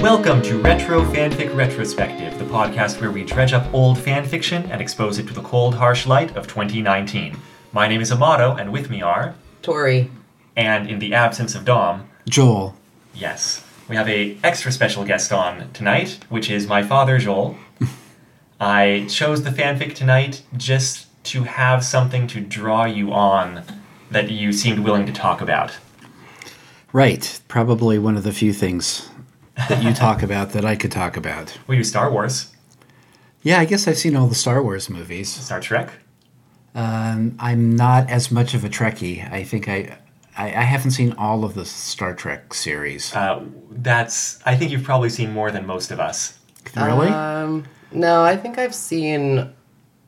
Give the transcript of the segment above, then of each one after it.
Welcome to Retro Fanfic Retrospective, the podcast where we dredge up old fanfiction and expose it to the cold, harsh light of 2019. My name is Amato, and with me are, Tori. and in the absence of Dom, Joel. yes, we have a extra special guest on tonight, which is my father, Joel. I chose the fanfic tonight just to have something to draw you on that you seemed willing to talk about. Right. Probably one of the few things that you talk about that I could talk about. We you Star Wars, Yeah, I guess I've seen all the Star Wars movies. Star Trek, Um, I'm not as much of a Trekkie. I think I, I, I haven't seen all of the Star Trek series. uh, that's, I think you've probably seen more than most of us. really? Um, no, I think I've seen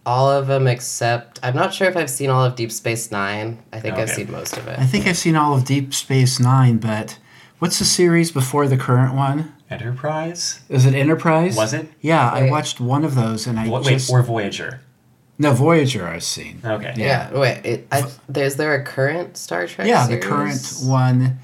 all of them except I'm not sure if I've seen all of Deep Space Nine. I think I've seen most of it. I think I've seen all of Deep Space Nine, but what's the series before the current one? Enterprise? Is it Enterprise? Was it? Yeah, I watched one of those, and I Wait, just or Voyager? no Voyager. I've seen. Okay. yeah. Wait. It, I, is there a current Star Trek? Yeah, the current one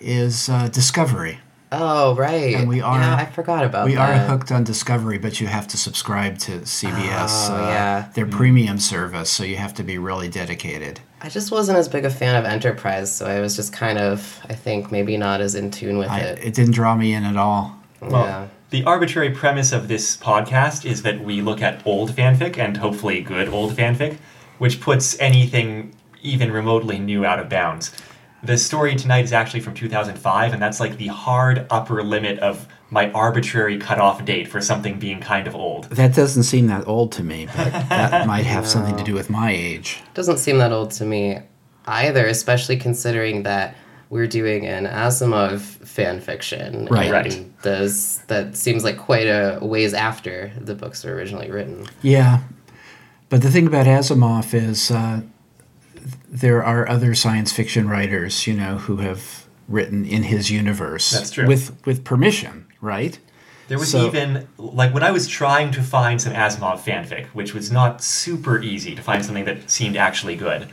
is uh, Discovery. Oh right. And we are- Yeah, I forgot about that. We are hooked on Discovery, but you have to subscribe to CBS, Oh, uh, yeah. their premium service, so you have to be really dedicated. I just wasn't as big a fan of Enterprise, so I was just kind of, I think, maybe not as in tune with I, it. it didn't draw me in at all. Well, yeah. the arbitrary premise of this podcast is that we look at old fanfic and hopefully good old fanfic, which puts anything even remotely new out of bounds. The story tonight is actually from 2005, and that's like the hard upper limit of my arbitrary cutoff date for something being kind of old. That doesn't seem that old to me, but that might have something to do with my age. Doesn't seem that old to me either, especially considering that we're doing an Asimov fan fiction. Right. and Right. Those, that seems like quite a ways after the books were originally written. Yeah, but the thing about Asimov is uh, there are other science fiction writers, you know, who have written in his universe. That's true. With with permission, right? There was So- even like when I was trying to find some Asimov fanfic, which was not super easy to find something that seemed actually good.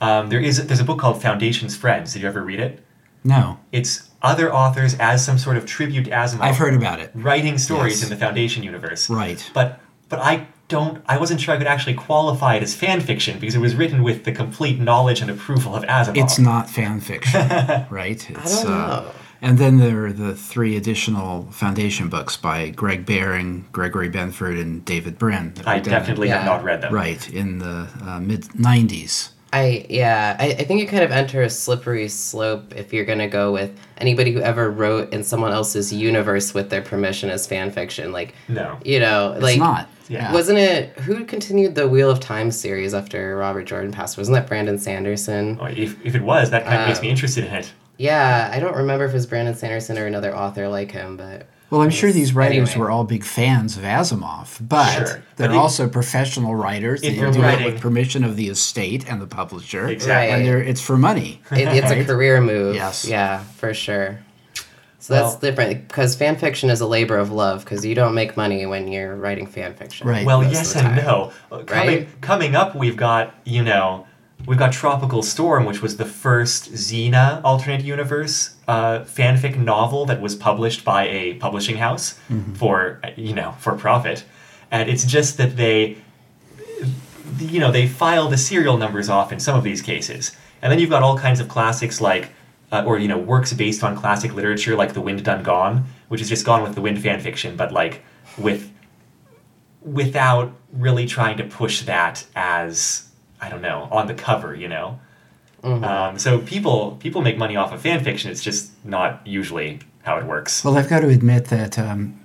Um, there is there's a book called Foundation's Friends. Did you ever read it? No, It's other authors as some sort of tribute to Asimov. I've heard about it. writing stories Yes. in the Foundation universe. Right. But but I don't I wasn't sure I could actually qualify it as fan fiction because it was written with the complete knowledge and approval of Asimov. It's not fan fiction, right? It's, don't uh, and then there are the three additional foundation books by Greg Bear, Gregory Benford, and David Brin. I were done definitely have Yeah. not read them. right in the uh, mid '90s. I yeah, I, I think you kind of enter a slippery slope if you're gonna go with anybody who ever wrote in someone else's universe with their permission as fan fiction. Like No. you know, It's like not. Yeah. wasn't it who continued the Wheel of Time series after Robert Jordan passed? Wasn't that Brandon Sanderson? Oh, If, if it was, that kind of makes me Um, interested in it. Yeah, I don't remember if it was Brandon Sanderson or another author like him, but Well, I'm sure these writers Anyway. were all big fans of Asimov, but Sure. they're But if- also professional writers. if They you're do it writing- with permission of the estate and the publisher, Exactly. and it's for money. it, it's a career move. Yes. Yeah, for sure. So that's Well- different because fan fiction is a labor of love because you don't make money when you're writing fan fiction. Right. Well, yes and no. Uh, Coming, Right? coming up, we've got, you know, we've got Tropical Storm, which was the first Xena alternate universe uh, fanfic novel that was published by a publishing house for, uh, you know, for profit. And it's just that they, you know, they file the serial numbers off in some of these cases. And then you've got all kinds of classics like, uh, or, you know, works based on classic literature like The Wind Done Gone, which is just gone with the wind fan fiction, but like with without really trying to push that as I don't know on the cover, you know. Um, so people people make money off of fan fiction. It's just not usually how it works. Well, I've got to admit that um,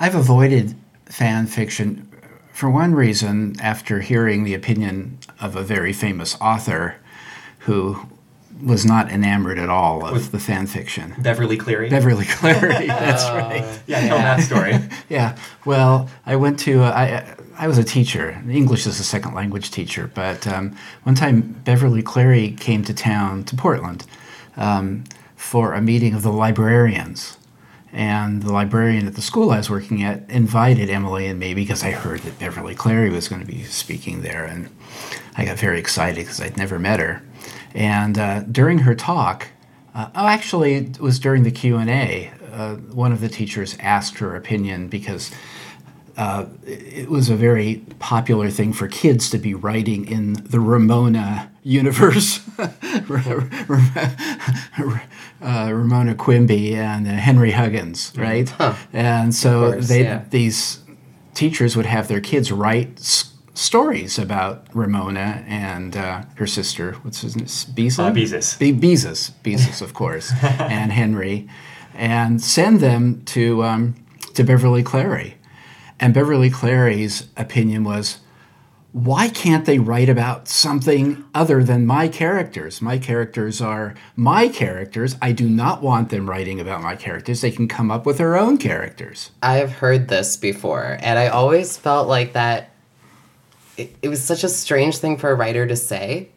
I've avoided fan fiction for one reason after hearing the opinion of a very famous author who was not enamored at all of the fan fiction. Beverly Cleary. Beverly Cleary, that's right. yeah, tell that story. Yeah. Well, I went to uh, I I was a teacher, English as a second language teacher. But um, one time, Beverly Cleary came to town to Portland um, for a meeting of the librarians, And the librarian at the school I was working at invited Emily and me because I heard that Beverly Cleary was going to be speaking there, and I got very excited because I'd never met her. And uh, during her talk, uh, oh, actually, it was during the Q and A. Uh, one of the teachers asked her opinion because uh, it was a very popular thing for kids to be writing in the Ramona universe. uh, Ramona Quimby and uh, Henry Huggins, right? Huh. And so course, they yeah. these teachers would have their kids write stories about Ramona and uh, her sister. What's his name? Beasley? Uh, Beezus. Be- Beezus, Beezus, of course, and Henry, and send them to um, to Beverly Cleary. And Beverly Cleary's opinion was, why can't they write about something other than my characters? My characters are my characters. I do not want them writing about my characters. They can come up with their own characters. I have heard this before, and I always felt like that. It, it was such a strange thing for a writer to say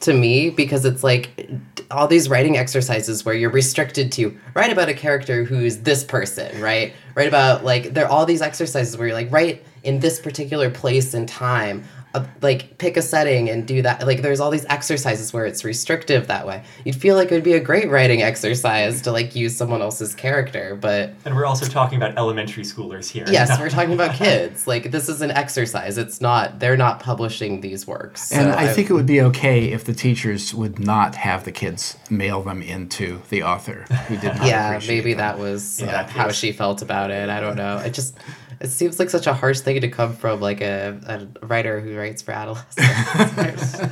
to me because it's like all these writing exercises where you're restricted to write about a character who's this person, right? Write about like there are all these exercises where you're like write in this particular place and time. Uh, like pick a setting and do that. Like there's all these exercises where it's restrictive that way. You'd feel like it would be a great writing exercise to like use someone else's character, but And we're also talking about elementary schoolers here. Yes, we're talking about kids. Like this is an exercise. It's not. They're not publishing these works. And So I think it would be okay if the teachers would not have the kids mail them into the author who did not Yeah, maybe them. that was In uh, that how she felt about it. I don't know. It just it seems like such a harsh thing to come from like a, a writer who writes for adolescents. I just,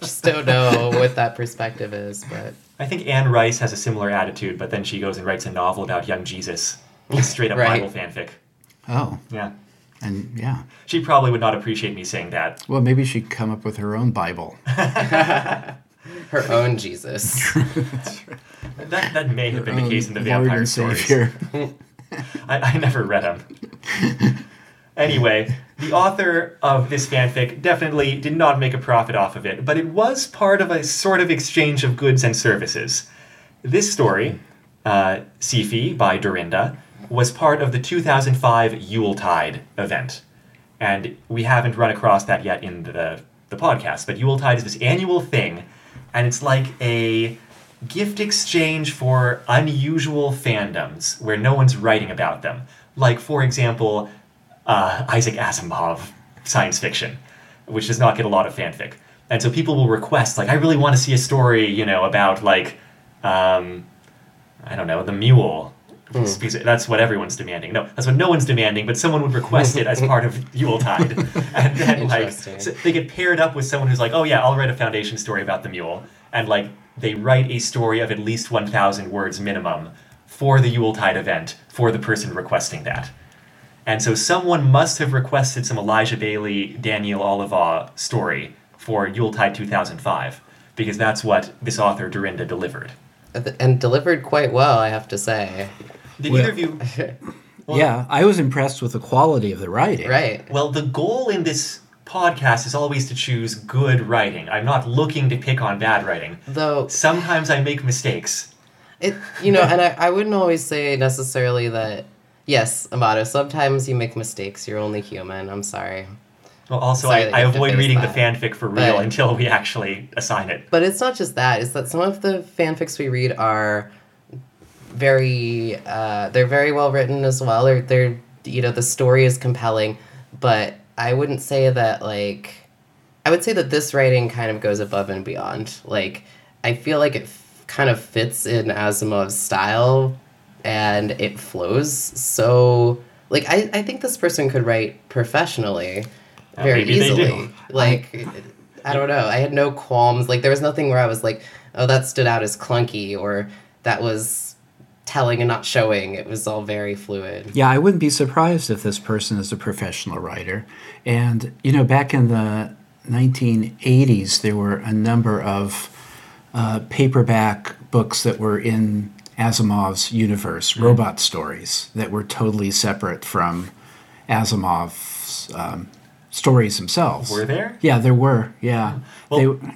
just don't know what that perspective is, but I think Anne Rice has a similar attitude, but then she goes and writes a novel about young Jesus. Straight up Right. Bible fanfic. Oh, Yeah. and yeah. She probably would not appreciate me saying that. Well, maybe she'd come up with her own Bible. her own Jesus. That, that may have been the case in the Lord vampire and stories. I, I never read them. anyway, the author of this fanfic definitely did not make a profit off of it, but it was part of a sort of exchange of goods and services. This story, uh, Sifi by Dorinda, was part of the 2005 Yuletide event. And we haven't run across that yet in the, the podcast, but Yuletide is this annual thing, and it's like a gift exchange for unusual fandoms where no one's writing about them. Like, for example, uh, Isaac Asimov science fiction, which does not get a lot of fanfic. And so people will request, like, I really want to see a story, you know, about, like, um, I don't know, the mule. Because That's what everyone's demanding. No, that's what no one's demanding, but someone would request it as part of Yuletide. and then, like, so they get paired up with someone who's like, oh, yeah, I'll write a foundation story about the mule. And, like, they write a story of at least 1,000 words minimum for the Yuletide event for the person requesting that. And so someone must have requested some Elijah Baley, Daniel Olivaw story for Yuletide 2005, because that's what this author, Dorinda, delivered. and delivered quite well, I have to say. Did Well- either of you. Well- yeah, I was impressed with the quality of the writing. Right. Well, the goal in this podcast is always to choose good writing. I'm not looking to pick on bad writing. Though Sometimes I make mistakes. It, you know, and I, I wouldn't always say necessarily that, yes, Amato, sometimes you make mistakes. You're only human. I'm sorry. Well, also, Sorry I, I you have to avoid reading that. the fanfic for real But- until we actually assign it. But it's not just that. It's that some of the fanfics we read are very, uh, they're very well written as well. They're, they're, you know, the story is compelling, but I wouldn't say that, like, I would say that this writing kind of goes above and beyond. Like, I feel like it f- kind of fits in Asimov's style and it flows so. Like, I, I think this person could write professionally Uh, very maybe they do. easily. Like, I don't know. I had no qualms. Like, there was nothing where I was like, oh, that stood out as clunky or that was telling and not showing. It was all very fluid. Yeah, I wouldn't be surprised if this person is a professional writer. And, you know, back in the 1980s, there were a number of uh, paperback books that were in Asimov's universe, Hmm. robot stories, that were totally separate from Asimov's um, stories themselves. Were there? Yeah, there were. Yeah. Well- they,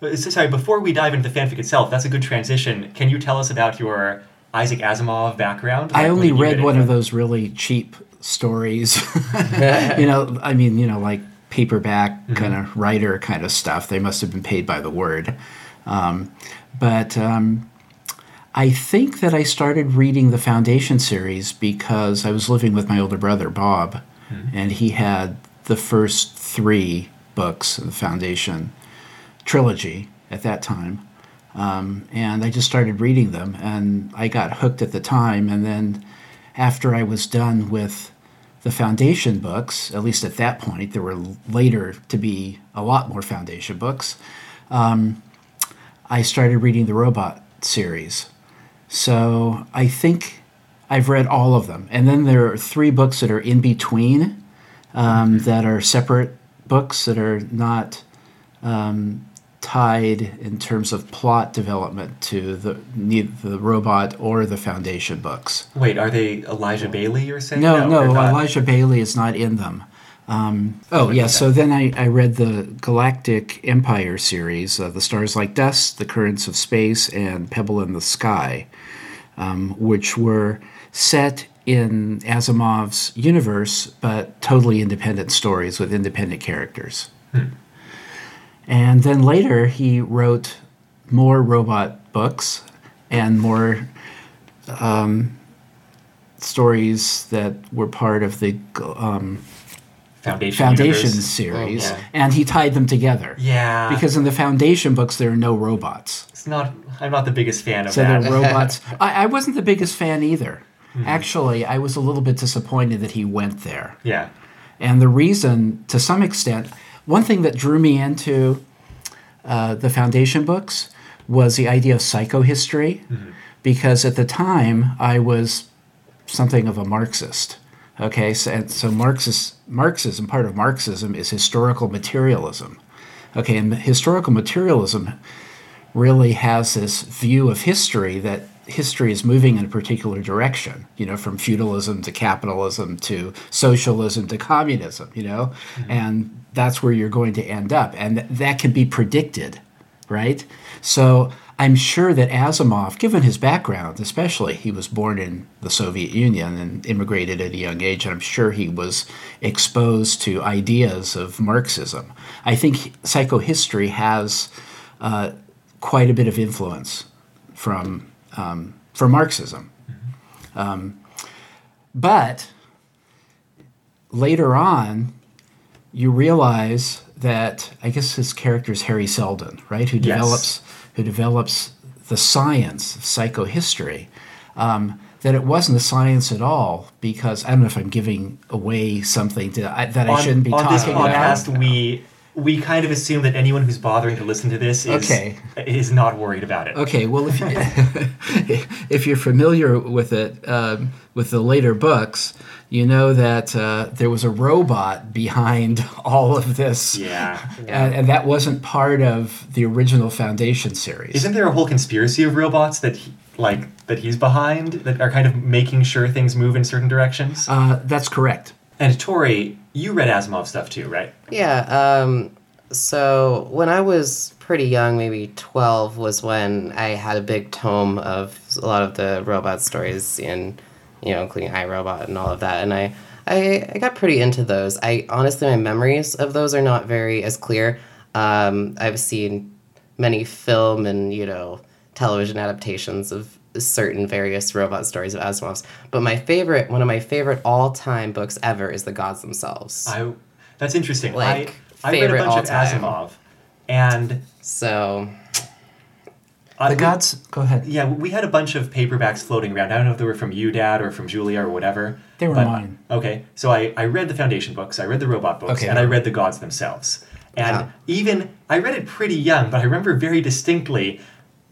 But Sorry, before we dive into the fanfic itself, that's a good transition. Can you tell us about your Isaac Asimov background. I only read one of those really cheap stories. you know, I mean, you know, like paperback kind of writer kind of stuff. They must have been paid by the word. Um, but um, I think that I started reading the Foundation series because I was living with my older brother, Bob, and he had the first three books of the Foundation trilogy at that time. Um, and I just started reading them, and I got hooked at the time. And then after I was done with the Foundation books, at least at that point, there were later to be a lot more Foundation books. Um, I started reading the Robot series. So I think I've read all of them. And then there are three books that are in between um, that are separate books that are not um, tied in terms of plot development to the neither the robot or the Foundation books. Wait, are they Elijah Baley? You're saying? No, no, they're. Elijah Baley is not in them. Um, oh, yeah. So then I, I read the Galactic Empire series, uh, The Stars Like Dust, The Currents of Space, and Pebble in the Sky, um, which were set in Asimov's universe, but totally independent stories with independent characters. And then later he wrote more robot books and more um, stories that were part of the um, Foundation. Foundation series, Oh, yeah. and he tied them together. Yeah. Because in the Foundation books, there are no robots. it's not. I'm not the biggest fan of So that. they're robots. I, I wasn't the biggest fan either. Mm-hmm. Actually, I was a little bit disappointed that he went there. yeah. And the reason, to some extent, one thing that drew me into uh, the Foundation books was the idea of psychohistory, because at the time I was something of a Marxist. Okay, so, and so Marxist, Marxism, part of Marxism is historical materialism. Okay, and historical materialism really has this view of history that history is moving in a particular direction, you know, from feudalism to capitalism to socialism to communism, you know, and that's where you're going to end up. And th- that can be predicted, right? So I'm sure that Asimov, given his background, especially, he was born in the Soviet Union and immigrated at a young age, and I'm sure he was exposed to ideas of Marxism. I think psychohistory has uh, quite a bit of influence from um, from Marxism. Um, but later on, you realize that I guess his character is Hari Seldon, right? Who Yes. develops who develops the science of psychohistory. Um, that it wasn't a science at all because I don't know if I'm giving away something to, I, that I shouldn't be on talking this podcast, about. we we kind of assume that anyone who's bothering to listen to this is Okay. is not worried about it. Okay, well, if you, if you're familiar with it, um, with the later books, you know that uh, there was a robot behind all of this, Yeah. and, and that wasn't part of the original Foundation series. Isn't there a whole conspiracy of robots that he, like that he's behind that are kind of making sure things move in certain directions? Uh, that's correct. and Tori, you read Asimov stuff too, right? Yeah. Um, so when I was pretty young, maybe 12, was when I had a big tome of a lot of the robot stories, and you know, including I Robot and all of that. And I, I, I got pretty into those. I honestly, my memories of those are not very as clear. Um, I've seen many film and you know television adaptations of certain various robot stories of Asimov's. But my favorite, one of my favorite all-time books ever, is The Gods Themselves. I that's interesting. Like, I I read a favorite bunch of all-time. Asimov, and So I, The gods. Go ahead. Yeah, we had a bunch of paperbacks floating around. I don't know if they were from you, Dad, or from Julia, or whatever. They were but- mine. Okay, so I, I read the Foundation books, I read the robot books, Okay. and I read the gods themselves. And Yeah. even, I read it pretty young, but I remember very distinctly,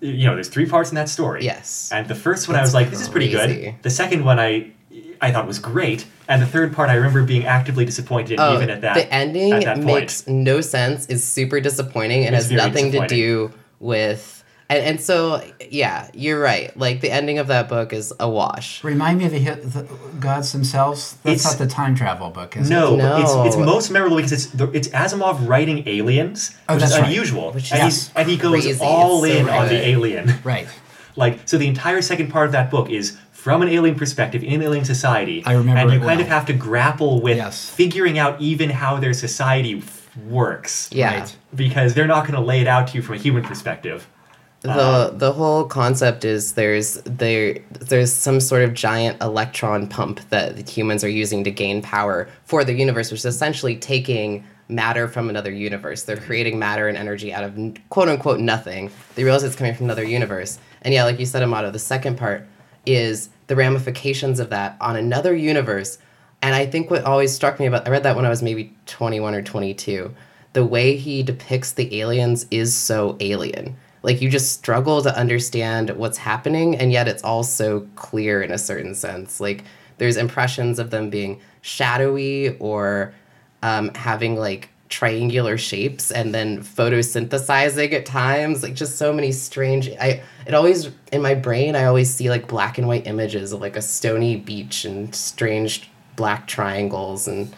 you know, there's three parts in that story. Yes. And the first one I was like, this is pretty crazy. good. The second one I I thought was great. And the third part I remember being actively disappointed oh, even at that the ending at that makes no sense. Is super disappointing and It's has nothing to do with. And, and so yeah, you're right. Like the ending of that book is a wash. Remind me of the, the gods themselves. That's It's- not the time travel book, is No, it? but it's it's most memorable because it's the, it's Asimov writing aliens, Oh, which is right. unusual, Which and, is he's, and he goes crazy. all so in on the alien. Right. Like, so the entire second part of that book is from an alien perspective in an alien society. I remember And you it kind well. of have to grapple with Yes. figuring out even how their society works. Yeah. Right. Because they're not going to lay it out to you from a human perspective. The um, the whole concept is there's there there's some sort of giant electron pump that humans are using to gain power for the universe, which is essentially taking matter from another universe. They're creating matter and energy out of quote unquote nothing. They realize it's coming from another universe. And yeah, like you said, Amato, the second part is the ramifications of that on another universe. And I think what always struck me about I read that when I was maybe 21 or 22. The way he depicts the aliens is so alien. Like you just struggle to understand what's happening and yet it's all so clear in a certain sense. Like there's impressions of them being shadowy or um, having like triangular shapes and then photosynthesizing at times like just so many strange i it always in my brain i always see like black and white images of like a stony beach and strange black triangles and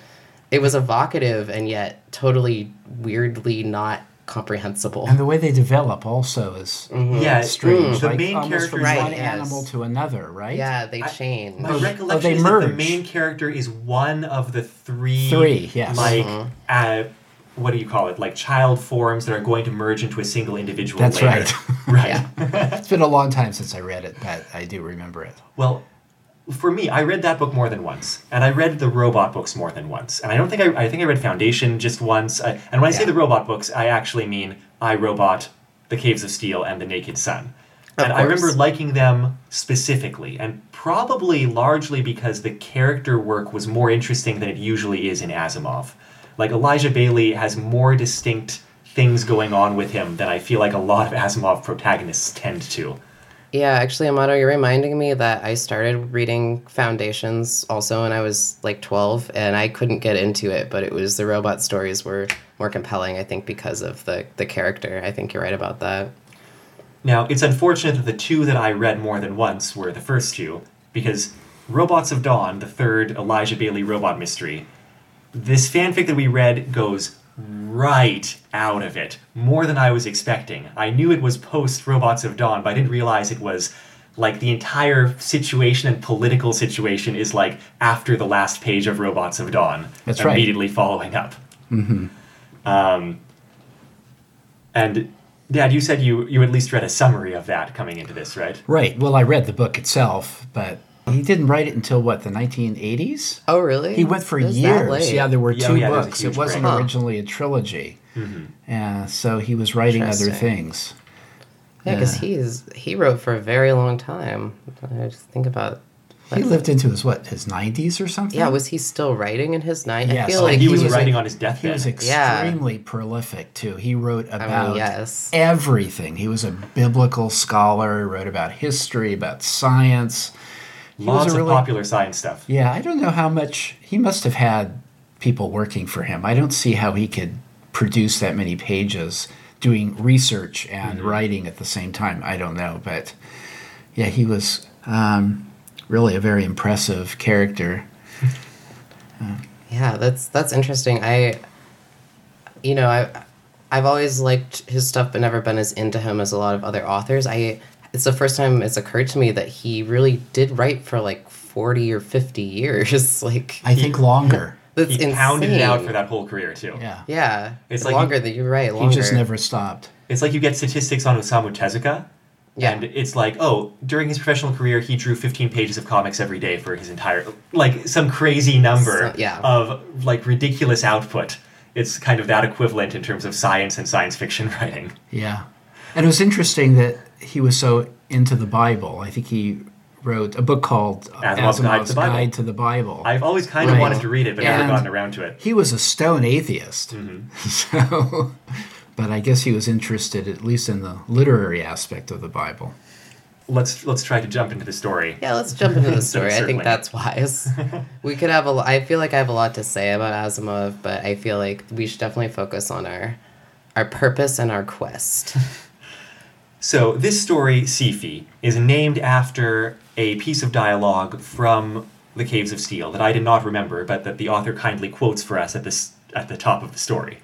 it was evocative and yet totally weirdly not comprehensible And the way they develop also is Yeah, strange. the like main almost from Right, one yes. animal to another, right? yeah they I- change My Oh, recollection they is that the main character is one of the three. Three, yes. Like, Mhm. uh, what do you call it? Like child forms that are going to merge into a single individual. That's later. right. right. It's been a long time since I read it, but I do remember it. Well, for me, I read that book more than once, and I read the robot books more than once. And I don't think I, I think I read Foundation just once. I, and when I say the robot books, I actually mean I Robot, The Caves of Steel, and The Naked Sun. Of and I remember liking them specifically, and probably largely because the character work was more interesting than it usually is in Asimov. Like Elijah Baley has more distinct things going on with him than I feel like a lot of Asimov protagonists tend to. Yeah, actually, Amato, you're reminding me that I started reading Foundations also when I was like 12, and I couldn't get into it, but it was the robot stories were more compelling, I think, because of the, the character. I think you're right about that. Now, it's unfortunate that the two that I read more than once were the first two, because Robots of Dawn, the third Elijah Baley robot mystery, this fanfic that we read goes right out of it, more than I was expecting. I knew it was post Robots of Dawn, but I didn't realize it was like the entire situation and political situation is like after the last page of Robots of Dawn, That's right. immediately following up. Mm-hmm. Um, and Dad, you said you you at least read a summary of that coming into this, right? Right. Well, I read the book itself, but he didn't write it until what the 1980s. Oh, really? He went for It was that years. Yeah, there were Yeah, two yeah, books. It wasn't break. Originally a trilogy. Mm-hmm. Yeah, so he was writing other things. Yeah, because Yeah. he's he wrote for a very long time. I just think about. He lived into his what his 90s or something. Yeah, was he still writing in his night? I Yes, feel like like he, was, was writing a- on his deathbed. He deathbed. was Yeah. extremely prolific too. He wrote I about mean, yes. everything. He was a biblical scholar. He Wrote about history, about science. He Lots a of popular science stuff. Yeah, I don't know how much he must have had people working for him. I don't see how he could produce that many pages doing research and Mm-hmm. writing at the same time. I don't know, but yeah, he was um, really a very impressive character. Yeah, that's that's interesting. I, you know, I, I've always liked his stuff, but never been as into him as a lot of other authors. I, it's the first time it's occurred to me that he really did write for like forty or fifty years. like I think longer. that's he insane. pounded it out for that whole career too. Yeah, Yeah, It's it's like longer than you're right. he Longer. just never stopped. It's like you get statistics on Osamu Tezuka, Yeah. and it's like, oh, during his professional career, he drew 15 pages of comics every day for his entire, like some crazy number So- yeah. of like ridiculous output. It's kind of that equivalent in terms of science and science fiction writing. Yeah, and it was interesting that he was so into the Bible. I think he wrote a book called Asimov's Guide to the Bible. Guide to the Bible. I've always kind of Right. wanted to read it, but never And- gotten around to it. he was a stone atheist. Mm-hmm. So, but I guess he was interested at least in the literary aspect of the Bible. Let's let's try to jump into the story. Yeah, let's jump into the story. I think that's wise. we could have a. lo- I feel like I have a lot to say about Asimov, but I feel like we should definitely focus on our, our purpose and our quest. So this story, Sifi, is named after a piece of dialogue from The Caves of Steel that I did not remember, but that the author kindly quotes for us at this at the top of the story,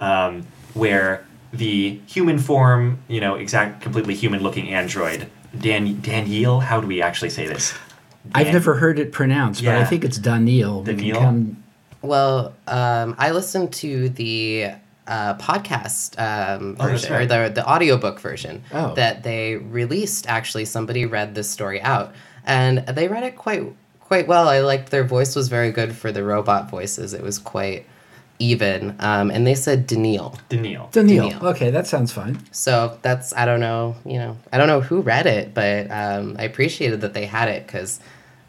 um, where the human form, you know, exact, completely human-looking android Dan Daniel. How do we actually say this? I've never heard it pronounced, but I think it's Daniil. We come- Well, um, I listened to the uh, podcast um, Oh, version right. or the the audiobook version Oh. that they released. Actually, somebody read this story out, and they read it quite quite well. I liked their voice was very good for the robot voices. It was quite even, um, and they said Daniil. Daniel. Daniil. Daniil. Okay, that sounds fine. So that's I don't know, you know, I don't know who read it, but um, I appreciated that they had it because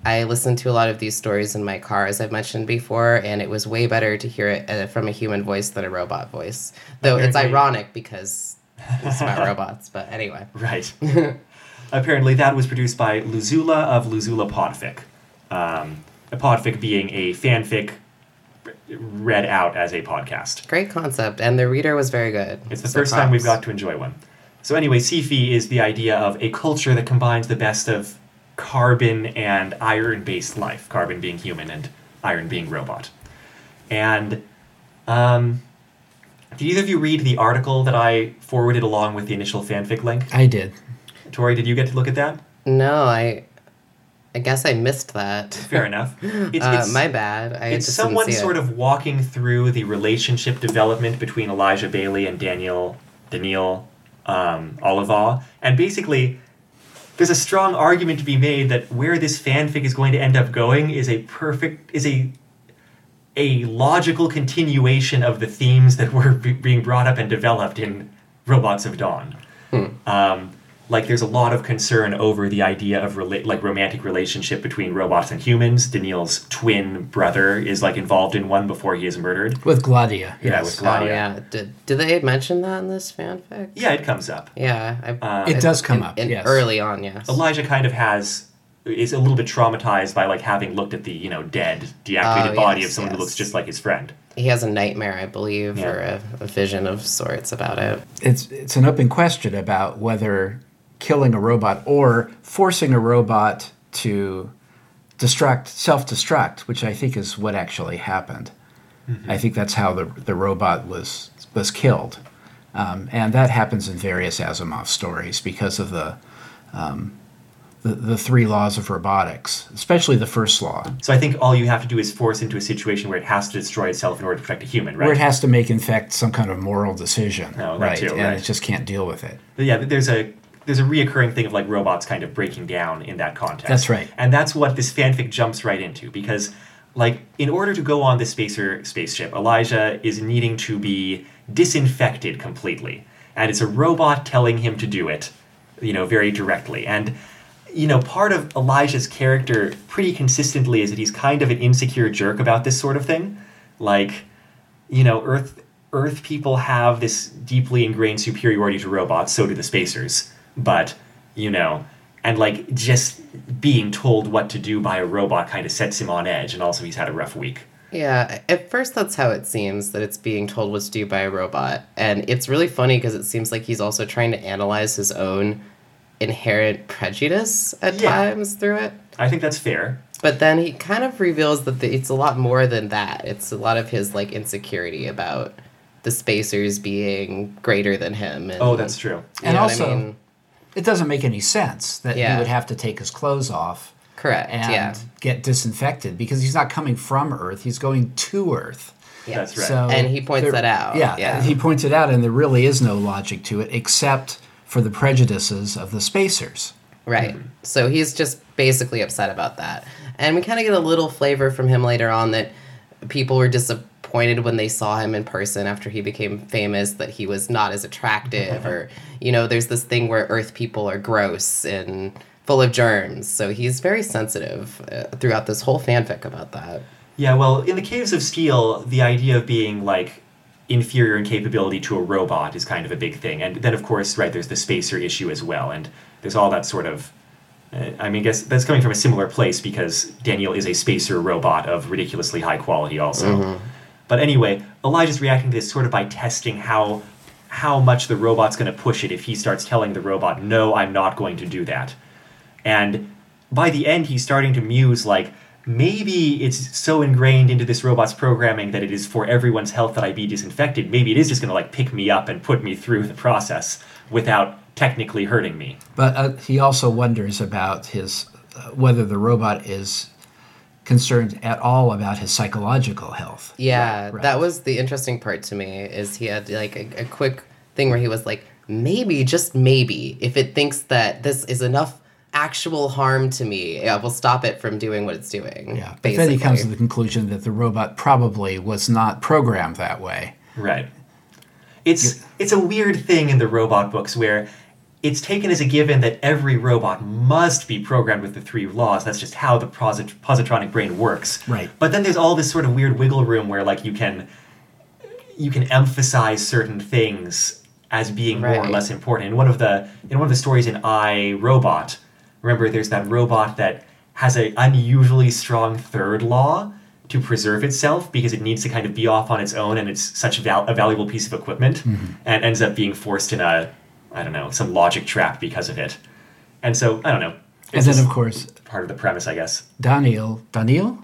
I listened to a lot of these stories in my car, as I've mentioned before, and it was way better to hear it uh, from a human voice than a robot voice. Though it's ironic because it's about robots. But anyway, Right. Apparently, that was produced by Luzula of Luzula Podfic. Um, a podfic being a fanfic read out as a podcast. great concept, and the reader was very good. It's the So first time we've got to enjoy one. So anyway, Sifi is the idea of a culture that combines the best of carbon and iron-based life. Carbon being human and iron being robot. And um, did either of you read the article that I forwarded along with the initial fanfic link? I did. Tori, did you get to look at that? No, I, I guess I missed that. Fair enough. It's, uh, it's- my bad. I it's just someone didn't see sort it. of walking through the relationship development between Elijah Baley and Daniel Daniel um, Olivaw, and basically, there's a strong argument to be made that where this fanfic is going to end up going is a perfect is a a logical continuation of the themes that were be- being brought up and developed in Robots of Dawn. Um, like there's a lot of concern over the idea of rela- like romantic relationship between robots and humans. Daniel's twin brother is like involved in one before he is murdered. With Gladia. Yeah, yes. with Oh yeah. Did, did they mention that in this fanfic? Yeah, it comes up. Yeah, I, Uh, It does come in- up, in yes. early on. Yes. Elijah kind of has is a little bit traumatized by like having looked at the you know dead deactivated Oh, body yes, of someone who looks just like his friend. He has a nightmare, I believe, Yeah. or a, a vision of sorts about it. It's it's an open question about whether killing a robot or forcing a robot to destruct self-destruct, which I think is what actually happened. I think that's how the the robot was was killed, um, and that happens in various Asimov stories because of the, um, the the three laws of robotics, especially the first law, So I think all you have to do is force into a situation where it has to destroy itself in order to protect a human, right? where it has to make, in fact, some kind of moral decision, Oh, right? too, and right. it just can't deal with it. But yeah, there's a there's a reoccurring thing of like robots kind of breaking down in that context. That's right. And that's what this fanfic jumps right into because like in order to go on this spacer spaceship, Elijah is needing to be disinfected completely. And it's a robot telling him to do it, you know, very directly. And you know, part of Elijah's character pretty consistently is that he's kind of an insecure jerk about this sort of thing. Like, you know, Earth Earth people have this deeply ingrained superiority to robots, so do the spacers. But, you know, and like just being told what to do by a robot kind of sets him on edge, and also he's had a rough week. Yeah, at first that's how it seems that it's being told what to do by a robot. And it's really funny because it seems like he's also trying to analyze his own inherent prejudice at Yeah. times through it. I think that's fair. But then he kind of reveals that the, it's a lot more than that. It's a lot of his like insecurity about the spacers being greater than him. And, Oh, that's true. you And know what also- I mean? It doesn't make any sense that Yeah. he would have to take his clothes off Correct. and yeah. get disinfected because he's not coming from Earth; he's going to Earth. Yeah. That's right. So And he points there- that out, Yeah, yeah. he points it out, and there really is no logic to it except for the prejudices of the spacers. Right. So he's just basically upset about that. And we kind of get a little flavor from him later on that people were disappointed when they saw him in person after he became famous that he was not as attractive or you know there's this thing where earth people are gross and full of germs. So he's very sensitive uh, throughout this whole fanfic about that. Yeah, well, in the Caves of Steel, the idea of being like inferior in capability to a robot is kind of a big thing. And then, of course, right, there's the spacer issue as well. And there's all that sort of. Uh, I mean, I guess that's coming from a similar place because Daniel is a spacer robot of ridiculously high quality, also. But anyway, Elijah's reacting to this sort of by testing how how much the robot's going to push it if he starts telling the robot, "No, I'm not going to do that." And by the end, he's starting to muse like, maybe it's so ingrained into this robot's programming that it is for everyone's health that I be disinfected. Maybe it is just going to like pick me up and put me through the process without technically hurting me. But uh, he also wonders about his uh, whether the robot is concerned at all about his psychological health. Yeah, Right. that was the interesting part to me. Is he had like a, a quick thing where he was like, maybe, just maybe, if it thinks that this is enough actual harm to me, I will stop it from doing what it's doing. Yeah. But then he basically. comes to the conclusion that the robot probably was not programmed that way. Right. It's it's a weird thing in the robot books where it's taken as a given that every robot must be programmed with the three laws. That's just how the posit- positronic brain works. Right. But then there's all this sort of weird wiggle room where like you can you can emphasize certain things as being more or less important. In one of the in one of the stories in I Robot, remember there's that robot that has an unusually strong third law to preserve itself because it needs to kind of be off on its own and it's such a, val- a valuable piece of equipment mm-hmm. and ends up being forced in a I don't know some logic trap because of it. And so I don't know. And then, of course, part of the premise, I guess. Daniel, Daniel?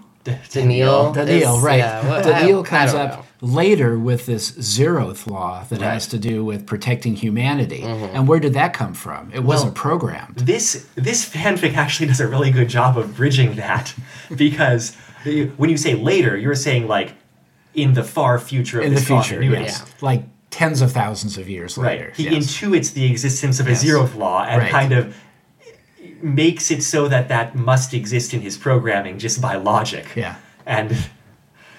Daniil. Daniel, is- right. yeah, what- Daniel I- I comes don't up know. later with this zeroth law that Right. has to do with protecting humanity. Mm-hmm. And where did that come from? It wasn't programmed. This this fanfic actually does a really good job of bridging that because when you say later, you're saying like in the far future of In the future, continuity. yes. Like tens of thousands of years Right. later. He yes. intuits the existence of a Yes. zeroth law and Right. kind of makes it so that that must exist in his programming just by logic. Yeah. And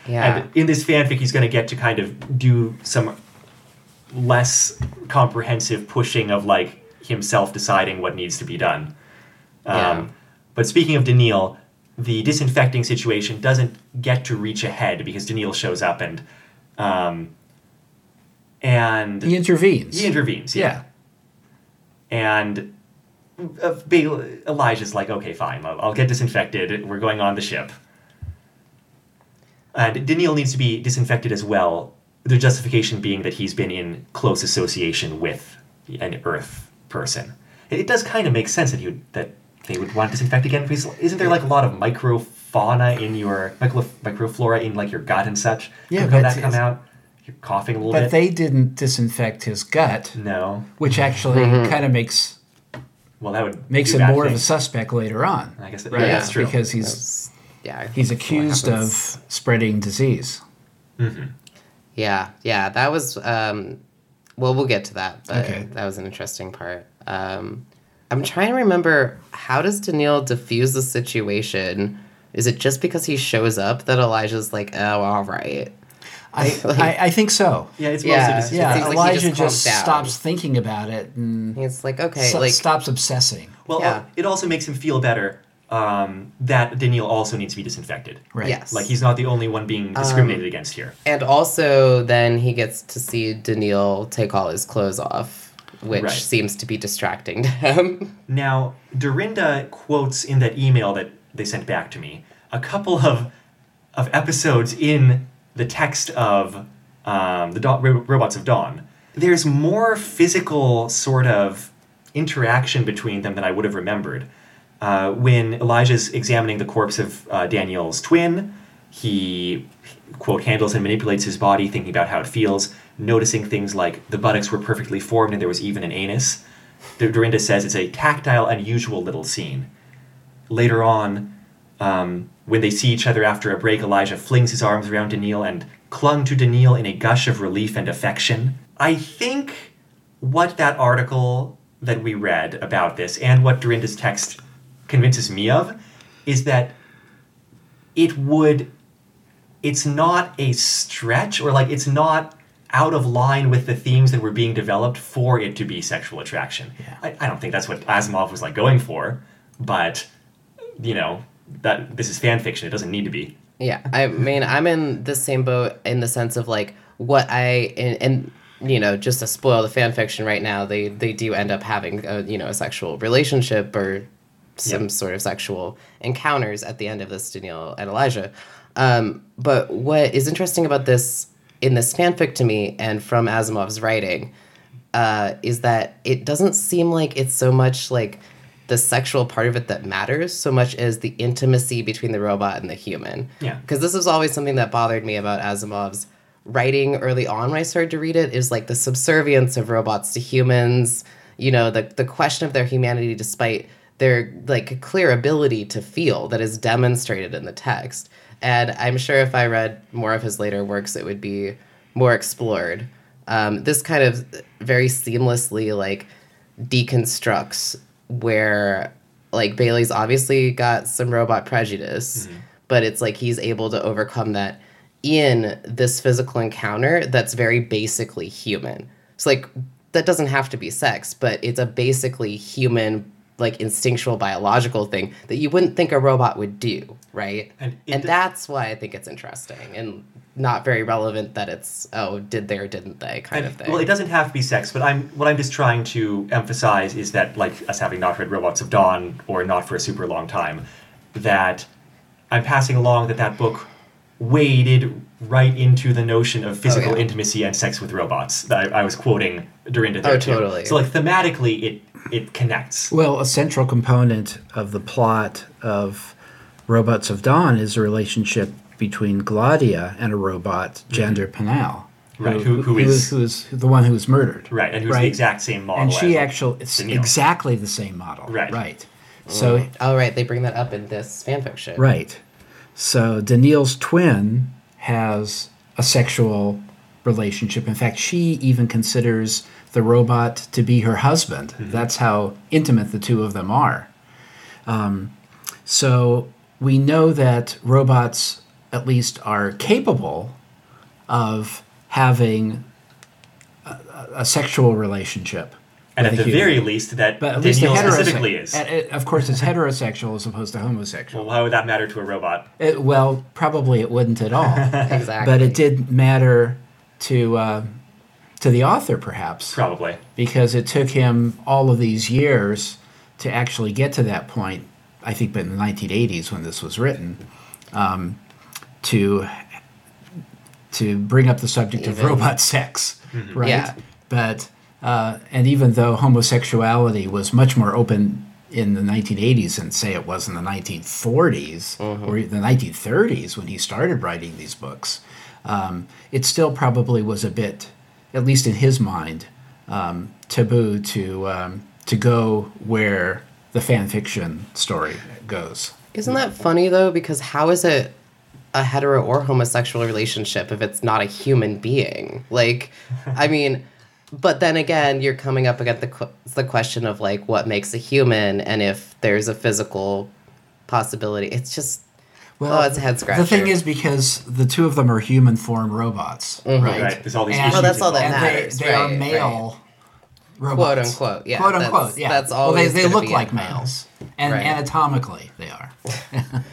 Yeah. and in this fanfic, he's going to get to kind of do some less comprehensive pushing of like himself deciding what needs to be done. Um, Yeah. But speaking of Daniil, the disinfecting situation doesn't get to reach ahead because Daniil shows up and um, and He intervenes. he intervenes. yeah. And uh, Elijah's like, okay, fine, I'll, get disinfected. We're going on the ship. And Daniel needs to be disinfected as well. The justification being that he's been in close association with an Earth person. It, it does kind of make sense that you that they would want to disinfect again because isn't there like a lot of microfauna in your micro, microflora in like your gut and such? Yeah, Could that come out? You're coughing a little But bit. But they didn't disinfect his gut, no. which actually kind of makes Well, that would makes him bad more of a suspect later on. I guess that, Right. yeah, Yeah. that's true. Because he's That's- yeah. he's accused of spreading disease. Yeah, yeah, that was. Um, well, we'll get to that, but Okay. that was an interesting part. Um, I'm trying to remember how does Daniil diffuse the situation? Is it just because he shows up that Elijah's like, oh, all right? I, I, I think so. yeah, it's mostly Yeah, just Yeah, seems like Elijah just just, stops thinking about it and He's like, okay, so- like, stops obsessing. Well, Yeah. it also makes him feel better um, that Daniil also needs to be disinfected. Right. yes, Like he's not the only one being discriminated against here. and also then he gets to see Daniil take all his clothes off, which Right. seems to be distracting to him. Now, Dorinda quotes in that email that they sent back to me a couple of of episodes in the text of um, the Do- Robots of Dawn. There's more physical sort of interaction between them than I would have remembered. Uh, when Elijah's examining the corpse of uh, Daniel's twin, he quote handles and manipulates his body, thinking about how it feels, noticing things like the buttocks were perfectly formed and there was even an anus. Dor- Dorinda says it's a tactile, unusual little scene. Later on, um, when they see each other after a break, Elijah flings his arms around Daniil and clung to Daniil in a gush of relief and affection. I think what that article that we read about this and what Dorinda's text convinces me of is that it would it's not a stretch or like it's not out of line with the themes that were being developed for it to be sexual attraction. Yeah. I, I don't think that's what Asimov was like going for, but you know, that this is fan fiction, it doesn't need to be. Yeah, I mean, I'm in the same boat in the sense of like what I and, and you know, just to spoil the fan fiction right now, they they do end up having a you know a sexual relationship or some Yep. sort of sexual encounters at the end of this Daniel and Elijah. Um, but what is interesting about this in this fanfic to me and from Asimov's writing uh, is that it doesn't seem like it's so much like the sexual part of it that matters so much as the intimacy between the robot and the human. Yeah. Because this was always something that bothered me about Asimov's writing early on when I started to read it is like the subservience of robots to humans. you know the the question of their humanity despite their like clear ability to feel that is demonstrated in the text and i'm sure if i read more of his later works it would be more explored um, this kind of very seamlessly like deconstructs where like Baley's obviously got some robot prejudice mm-hmm. but it's like he's able to overcome that in this physical encounter that's very basically human. It's like that doesn't have to be sex, but it's a basically human, like instinctual biological thing that you wouldn't think a robot would do, right? And And, that's why I think it's interesting and not very relevant that it's oh did they or didn't they kind of thing. Well, it doesn't have to be sex, but I'm what I'm just trying to emphasize is that, like us having not read Robots of Dawn or not for a super long time, that I'm passing along that that book waded right into the notion of physical Oh, yeah. intimacy and sex with robots. That I, I was quoting Dorinda there Oh, too. totally. So like thematically, it it connects. Well, a central component of the plot of Robots of Dawn is a relationship between Gladia and a robot, Jander Panell. Mm-hmm. Right, who- who is- who is the one who was murdered. Right, and who's Right. the exact same model. And she as actually, it's Daneel. exactly the same model. Right. Right. So, oh right, they bring that up in this fanfiction. right. So Daneel's twin has a sexual relationship. In fact, she even considers the robot to be her husband. That's how intimate the two of them are. Um, so we know that robots, at least, are capable of having a, a sexual relationship. and at the human. very least, that But at least Daneel the specifically heterosexual, is. uh, of course, it's heterosexual as opposed to homosexual. well, how would that matter to a robot? It, well, probably it wouldn't at all. Exactly. but it did matter to uh, to the author, perhaps, Probably. because it took him all of these years to actually get to that point. I think, but in the 1980s when this was written, um, to to bring up the subject of robot sex, right? Yeah. But uh, and even though homosexuality was much more open in the 1980s than say it was in the 1940s or the 1930s when he started writing these books, um, it still probably was a bit, at least in his mind, um, taboo to um, to go where the fan fiction story goes. Isn't that funny though? Because how is it a hetero or homosexual relationship if it's not a human being? Like, I mean, but then again, you're coming up against the qu- the question of like what makes a human, and if there's a physical possibility. It's just oh, it's a head scratcher. The thing is, because the two of them are human form robots, mm-hmm. right? Right, there's all these And- issues Well, that's all that and involved. they, matters, they are right, male robots. Quote, unquote, yeah, Quote that's- unquote. Yeah. that's all. well, they, they look like males, and Right. anatomically they are.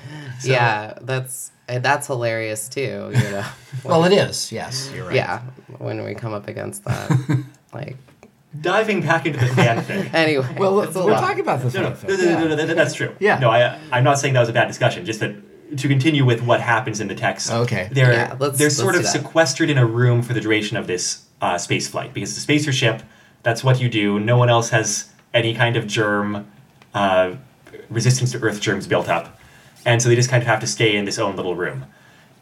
yeah, that's that's hilarious too. You know. Well, it is. Yes, you're right. yeah, when we come up against that, like Diving back into the fanfic. anyway. Well, it's we're lot. talking about the No, no, fanfic. no, no, no, no, no, that's true. Yeah. No, I, I'm not saying that was a bad discussion. Just that to continue with what happens in the text. Okay. They're Yeah, let's- they're let's sort of that. sequestered in a room for the duration of this uh, space flight because the spacer ship. That's what you do. No one else has any kind of germ uh, resistance to Earth germs built up, and so they just kind of have to stay in this own little room.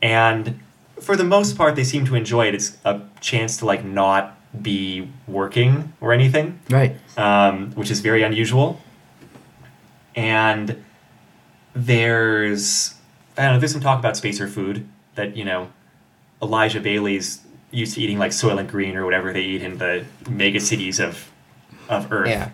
And for the most part, they seem to enjoy it. It's a chance to like not be working or anything Right. um, which is very unusual. And there's I don't know. There's some talk about spacer food that you know Elijah Baley's used to eating like Soylent Green or whatever they eat in the mega cities of of Earth. Yeah.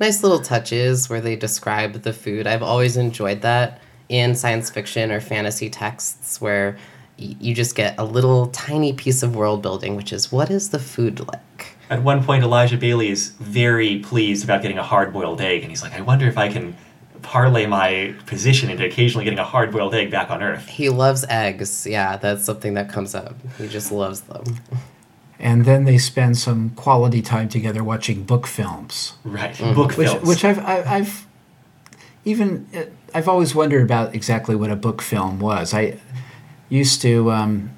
Nice little touches where they describe the food. I've always enjoyed that in science fiction or fantasy texts where y- you just get a little tiny piece of world building, which is what is the food like? At one point, Elijah Baley is very pleased about getting a hard boiled egg, and he's like, I wonder if I can parlay my position into occasionally getting a hard boiled egg back on Earth. He loves eggs. Yeah, that's something that comes up. He just loves them. And then they spend some quality time together watching book films. Right. Mm-hmm. Book which films. which I've I, I've even uh, I've always wondered about exactly what a book film was. I used to um,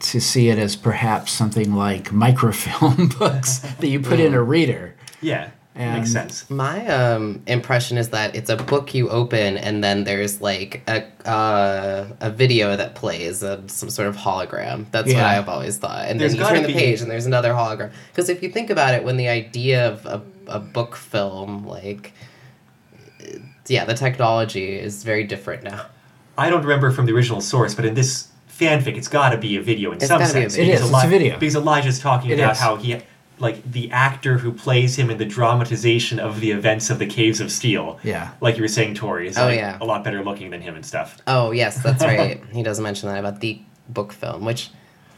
to see it as perhaps something like microfilm books that you put in a reader. yeah. And Makes sense. My um, impression is that it's a book you open, and then there's like a uh, a video that plays, uh, some sort of hologram. That's what I've always thought. And There's then you turn the be- page, and there's another hologram. Because if you think about it, when the idea of a, a book film, like, yeah, the technology is very different now. I don't remember from the original source, but in this fanfic, it's got to be a video in It's some gotta be a sense. video. It is, it's a video. Because Elijah's talking It about is. how he, like, the actor who plays him in the dramatization of the events of the Caves of Steel. Yeah. Like you were saying, Tori is Oh, like, yeah. a lot better looking than him and stuff. Oh yes, that's right. he doesn't mention that about the book film, which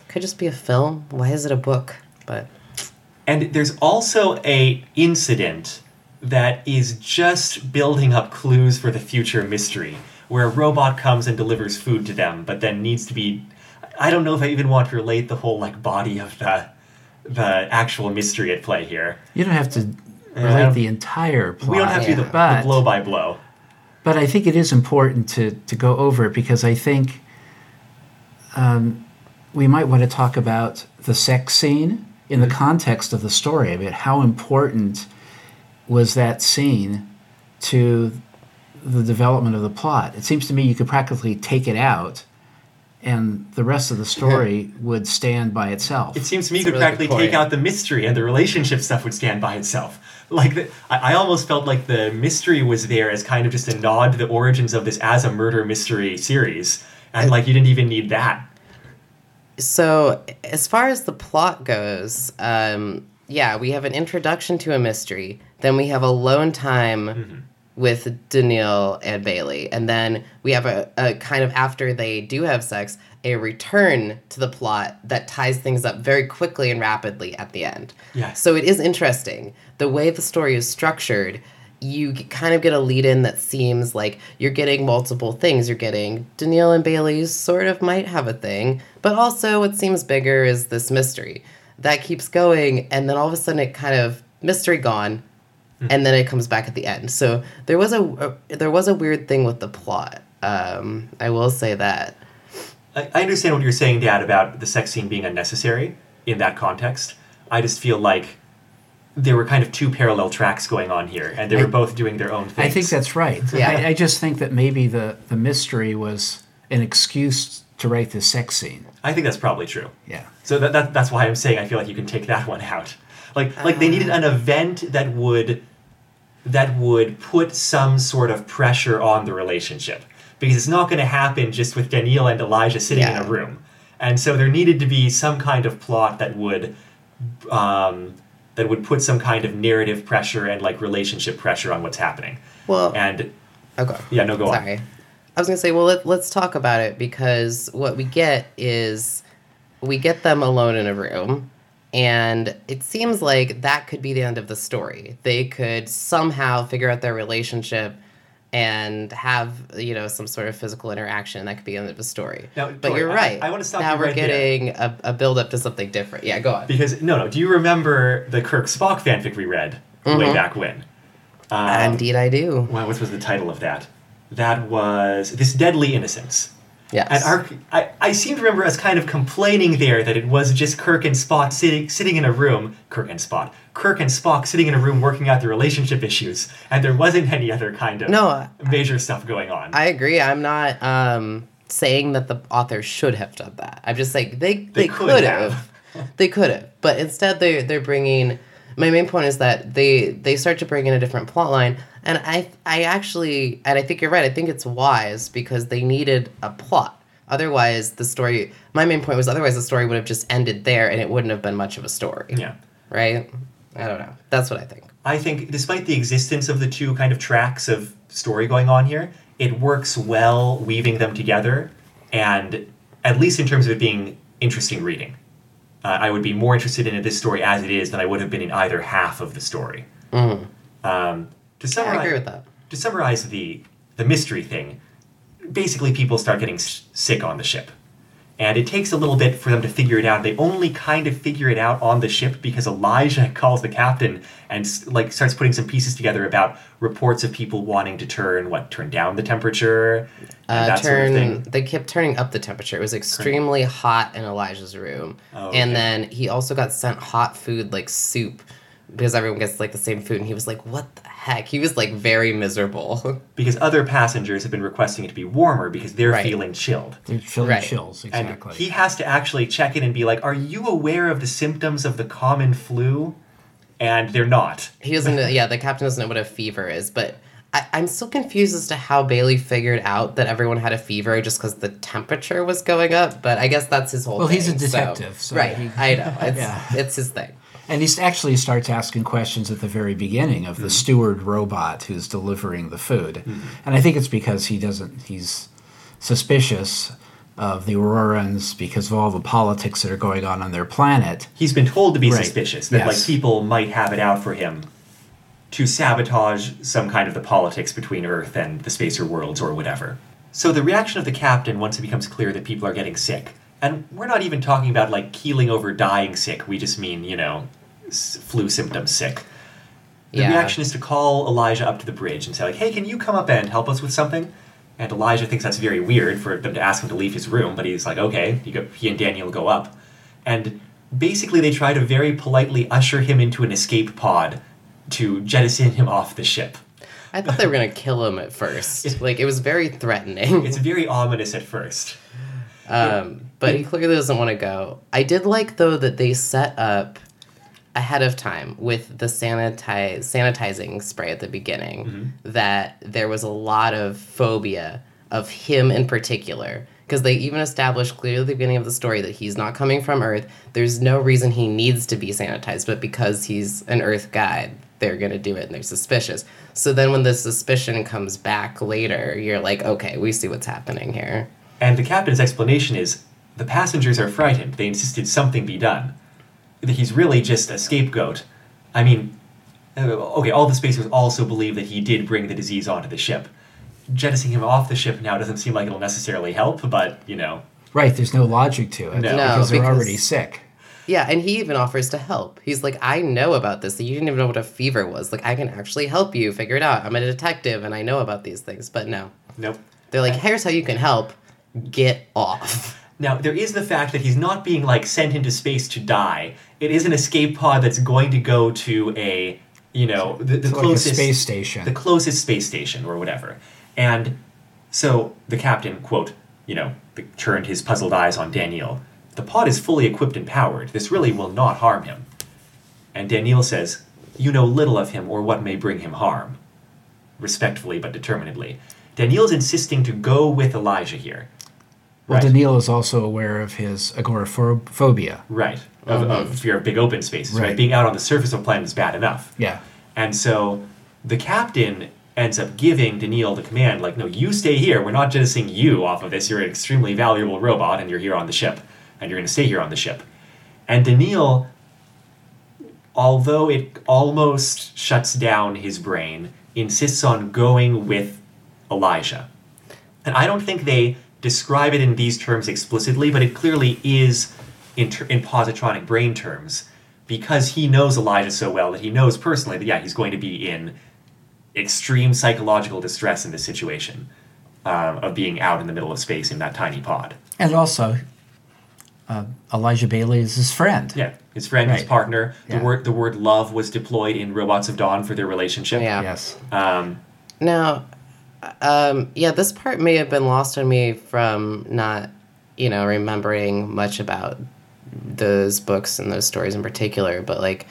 could just be a film. Why is it a book? But And there's also a incident that is just building up clues for the future mystery, where a robot comes and delivers food to them, but then needs to be. I don't know if I even want to relate the whole like body of the the actual mystery at play here. You don't have to Yeah. relate the entire plot. We don't have to do the, Yeah. the blow by blow. But I think it is important to, to go over it because I think um, we might want to talk about the sex scene in the context of the story. I mean, how important was that scene to the development of the plot? It seems to me you could practically take it out and the rest of the story would stand by itself. It seems to me you could really practically take out the mystery and the relationship stuff would stand by itself. Like the, I, I almost felt like the mystery was there as kind of just a nod to the origins of this as a murder mystery series, and like you didn't even need that. So, as far as the plot goes, um, yeah, we have an introduction to a mystery. Then we have alone time mm-hmm. with Daneel and Baley. And then we have a, a kind of, after they do have sex, a return to the plot that ties things up very quickly and rapidly at the end. Yes. So, it is interesting. The way the story is structured, you kind of get a lead in that seems like you're getting multiple things. You're getting Daneel and Baley sort of might have a thing, but also what seems bigger is this mystery that keeps going, and then all of a sudden it kind of mystery gone, and then it comes back at the end. So there was a, a there was a weird thing with the plot. Um, I will say that. I, I understand what you're saying, Dad, about the sex scene being unnecessary in that context. I just feel like there were kind of two parallel tracks going on here, and they were both doing their own things. I think that's right. Yeah. I, I just think that maybe the, the mystery was an excuse to write the sex scene. I think that's probably true. Yeah. So that, that that's why I'm saying I feel like you can take that one out. Like like they needed an event that would that would put some sort of pressure on the relationship because it's not going to happen just with Daneel and Elijah sitting in a room. And so there needed to be some kind of plot that would um, that would put some kind of narrative pressure and like relationship pressure on what's happening. Well, And okay. yeah, no, go on. Sorry. I was gonna say, well, let, let's talk about it because what we get is we get them alone in a room, and it seems like that could be the end of the story. They could somehow figure out their relationship and have you know some sort of physical interaction. That could be the end of the story. Now, but Tori, you're right. I wanna stop now we're right getting a, a build up to something different. Yeah, go on. Because no, no. Do you remember the Kirk Spock fanfic we read Mm-hmm. way back when? Um, Indeed, I do. Well, what was the title of that? That was This Deadly Innocence. Yes. And our, I, I seem to remember us kind of complaining there that it was just Kirk and Spock sitting sitting in a room. Kirk and Spock. Kirk and Spock sitting in a room working out their relationship issues, and there wasn't any other kind of No, I- major stuff going on. I agree. I'm not um, saying that the author should have done that. I'm just like, they they, They could could have. have. they could have, but instead they they're bringing. My main point is that they they start to bring in a different plot line, and I I actually and I think you're right. I think it's wise because they needed a plot. Otherwise, the story. My main point was otherwise the story would have just ended there, and it wouldn't have been much of a story. yeah. Right. I don't know. That's what I think. I think, despite the existence of the two kind of tracks of story going on here, it works well weaving them together, and at least in terms of it being interesting reading. Uh, I would be more interested in this story as it is than I would have been in either half of the story. Um, to I summarize, agree with that. to summarize the the mystery thing, basically people start getting s- sick on the ship. And it takes a little bit for them to figure it out. They only kind of figure it out on the ship because Elijah calls the captain and like starts putting some pieces together about reports of people wanting to turn what turn down the temperature and Uh, that turn. sort of thing. They kept turning up the temperature. It was extremely hot in Elijah's room, Oh, and okay. then he also got sent hot food like soup because everyone gets like the same food, and he was like, "What the heck?" He was like very miserable. Because other passengers have been requesting it to be warmer because they're Right. feeling chilled. They're feeling Right. chills, And he has to actually check in and be like, Are you aware of the symptoms of the common flu? And they're not. he doesn't. know, yeah, the captain doesn't know what a fever is, but. I, I'm still confused as to how Baley figured out that everyone had a fever just because the temperature was going up. But I guess that's his whole. Thing. Well, he's a thing, so- detective, so right? he- I know. It's Yeah. it's his thing. And he actually starts asking questions at the very beginning of Mm-hmm. the steward robot who's delivering the food. And I think it's because he doesn't, he's suspicious of the Aurorans because of all the politics that are going on on their planet. He's been told to be Right. suspicious, that Yes. like people might have it out for him to sabotage some kind of the politics between Earth and the spacer worlds or whatever. So the reaction of the captain once it becomes clear that people are getting sick, and we're not even talking about like keeling over dying sick, we just mean, you know, flu symptoms sick. The Yeah. reaction is to call Elijah up to the bridge and say, like, hey, can you come up and help us with something? And Elijah thinks that's very weird for them to ask him to leave his room, but he's like, okay. He, go, he and Daneel go up. And basically, they try to very politely usher him into an escape pod to jettison him off the ship. I thought they were gonna kill him at first. Like it was very threatening. It's very ominous at first. Um, but he clearly doesn't want to go. I did like though that they set up ahead of time with the sanitize sanitizing spray at the beginning mm-hmm. that there was a lot of phobia of him in particular. Because they even established clearly at the beginning of the story that he's not coming from earth. There's no reason he needs to be sanitized but because he's an earth guy they're going to do it and they're suspicious. So then when the suspicion comes back later you're like okay we see what's happening here. And the captain's explanation is the passengers are frightened. They insisted something be done. That he's really just a scapegoat. I mean, uh, okay, all the spacers also believe that he did bring the disease onto the ship. Jettisoning him off the ship now doesn't seem like it'll necessarily help, but, you know. Right, there's no logic to it No. No, because they're because- already sick. Yeah, and he even offers to help. He's like, I know about this. You didn't even know what a fever was. Like, I can actually help you figure it out. I'm a detective and I know about these things. But no. Nope. They're like, here's how you can help. Get off. Now, there is the fact that he's not being, like, sent into space to die. It is an escape pod that's going to go to a, you know, the, the It's like closest. space station. the closest space station or whatever. And so the captain, quote, you know, turned his puzzled eyes on Daneel. The pod is fully equipped and powered. This really will not harm him. And Daneel says, You know little of him or what may bring him harm. Respectfully but determinedly. Daneel's insisting to go with Elijah here. Well, Right. Daneel is also aware of his agoraphobia. Right. Of, mm-hmm. of fear of big open spaces. Right. Right. Being out on the surface of a planet is bad enough. Yeah. And so the captain ends up giving Daneel the command, like, no, you stay here. We're not jettisoning you off of this. You're an extremely valuable robot, and you're here on the ship. And you're going to stay here on the ship. And Daneel, although it almost shuts down his brain, insists on going with Elijah. And I don't think they describe it in these terms explicitly, but it clearly is in, ter- in positronic brain terms because he knows Elijah so well that he knows personally that, yeah, he's going to be in extreme psychological distress in this situation um, of being out in the middle of space in that tiny pod. And also, uh, Elijah Baley is his friend. Yeah, his friend, his Right. partner. The Yeah. word the word love was deployed in Robots of Dawn for their relationship. Yeah. Yes. Um, Now, um, yeah, this part may have been lost on me from not, you know, remembering much about those books and those stories in particular. But like,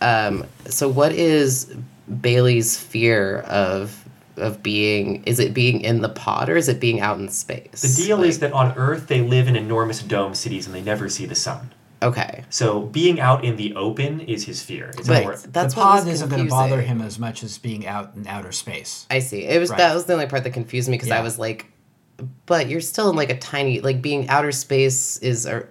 um, so what is Baley's fear of of being? Is it being in the pod or is it being out in space? the deal Like, is that on Earth they live in enormous dome cities and they never see the sun. Okay. So being out in the open is his fear. It's But more, that's the pod isn't going to bother him as much as being out in outer space. I see. It was Right. that was the only part that confused me because I was like, but you're still in like a tiny like being outer space is. Uh,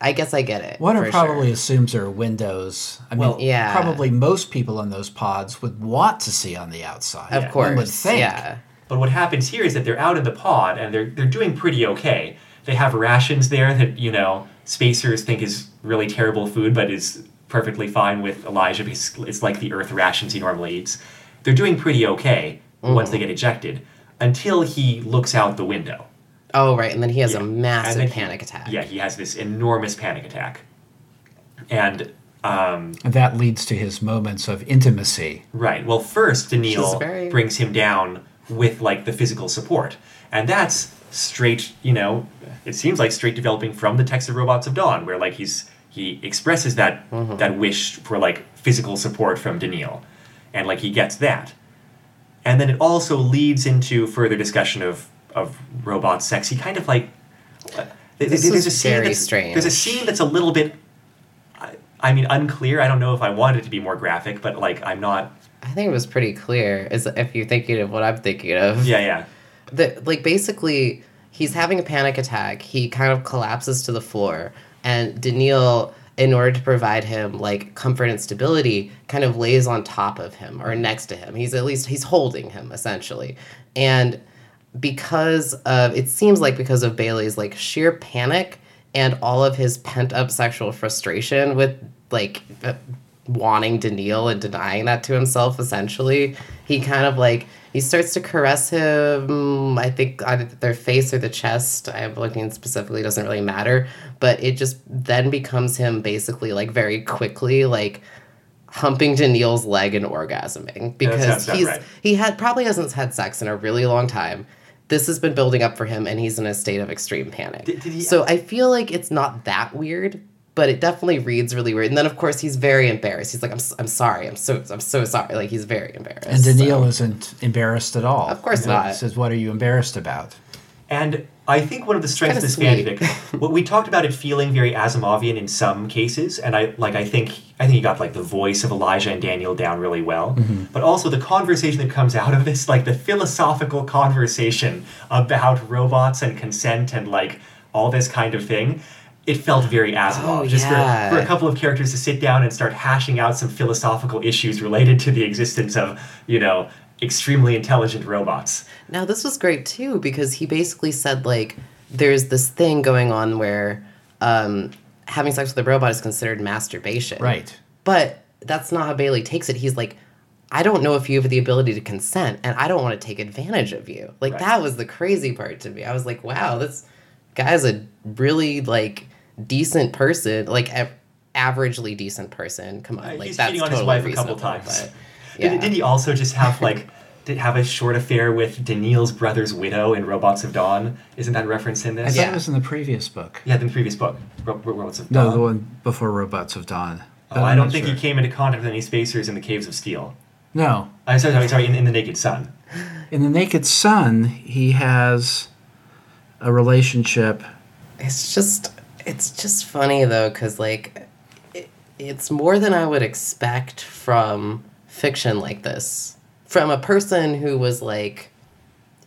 I guess I get it. One probably sure. assumes there are windows. I mean, Yeah. probably most people in those pods would want to see on the outside. Of Yeah. course. One would think. Yeah. But what happens here is that they're out in the pod and they're they're doing pretty okay. They have rations there that you know spacers think is really terrible food, but is perfectly fine with Elijah because it's like the Earth rations he normally eats. They're doing pretty okay mm. once they get ejected until he looks out the window. Oh right, and then he has Yeah. a massive then he- panic attack. Yeah, he has this enormous panic attack. And and that leads to his moments of intimacy. Right. Well, first Daneel very- brings him down with like the physical support, and that's straight. You know, it seems like straight developing from the text of Robots of Dawn, where like he's he expresses that that wish for like physical support from Daneel, and like he gets that, and then it also leads into further discussion of of robot sex. He kind of like. uh, there's a scene very that's, strange. There's a scene that's a little bit I- I mean, unclear. I don't know if I wanted it to be more graphic, but like, I'm not. I think it was pretty clear. Is if you're thinking of what I'm thinking of. Yeah, yeah. the like basically he's having a panic attack. He kind of collapses to the floor. And Daneel in order to provide him like comfort and stability kind of lays on top of him or next to him. He's at least he's holding him essentially. And because of it seems like because of Baley's like sheer panic and all of his pent up sexual frustration with like wanting to kneel and denying that to himself essentially he kind of like he starts to caress him i think either their face or the chest. I'm looking specifically doesn't really matter but it just then becomes him basically like very quickly like humping Daneel's leg and orgasming because he's right. he had probably hasn't had sex in a really long time. This has been building up for him and he's in a state of extreme panic. Did- did he- so i feel like it's not that weird but it definitely reads really weird and then of course he's very embarrassed he's like i'm, s- I'm sorry i'm so i'm so sorry like he's very embarrassed And Daneel so- isn't embarrassed at all. Of course You know, not. He says, What are you embarrassed about? And I think one of the strengths of this kinda fanfic, what we talked about it feeling very Asimovian in some cases, and I like I think I think he got like the voice of Elijah and Daneel down really well, mm-hmm. but also the conversation that comes out of this, like the philosophical conversation about robots and consent and like all this kind of thing. It felt very Asimov. Oh, just yeah. for, for a couple of characters to sit down and start hashing out some philosophical issues related to the existence of, you know, extremely intelligent robots. Now this was great too because he basically said like there's this thing going on where um, having sex with a robot is considered masturbation. Right. But that's not how Baley takes it. He's like, I don't know if you have the ability to consent, and I don't want to take advantage of you. Like Right. that was the crazy part to me. I was like, wow, this guy's a really like decent person, like a- averagely decent person. Come on, Uh, like he's that's cheating on his totally wife a couple reasonable, times. but, Did, yeah. did he also just have like did have a short affair with Daneel's brother's widow in Robots of Dawn? Isn't that referenced in I this? thought Yeah. it was in the previous book. Yeah, in the previous book, Ro- Ro- Robots of Dawn. No, the one before Robots of Dawn. But Oh, I don't not think sure. he came into contact with any spacers in the Caves of Steel. No. I'm sorry, sorry, sorry in, in the Naked Sun. In The Naked Sun, he has a relationship. It's just it's just funny though cuz like it, it's more than I would expect from fiction like this. From a person who was like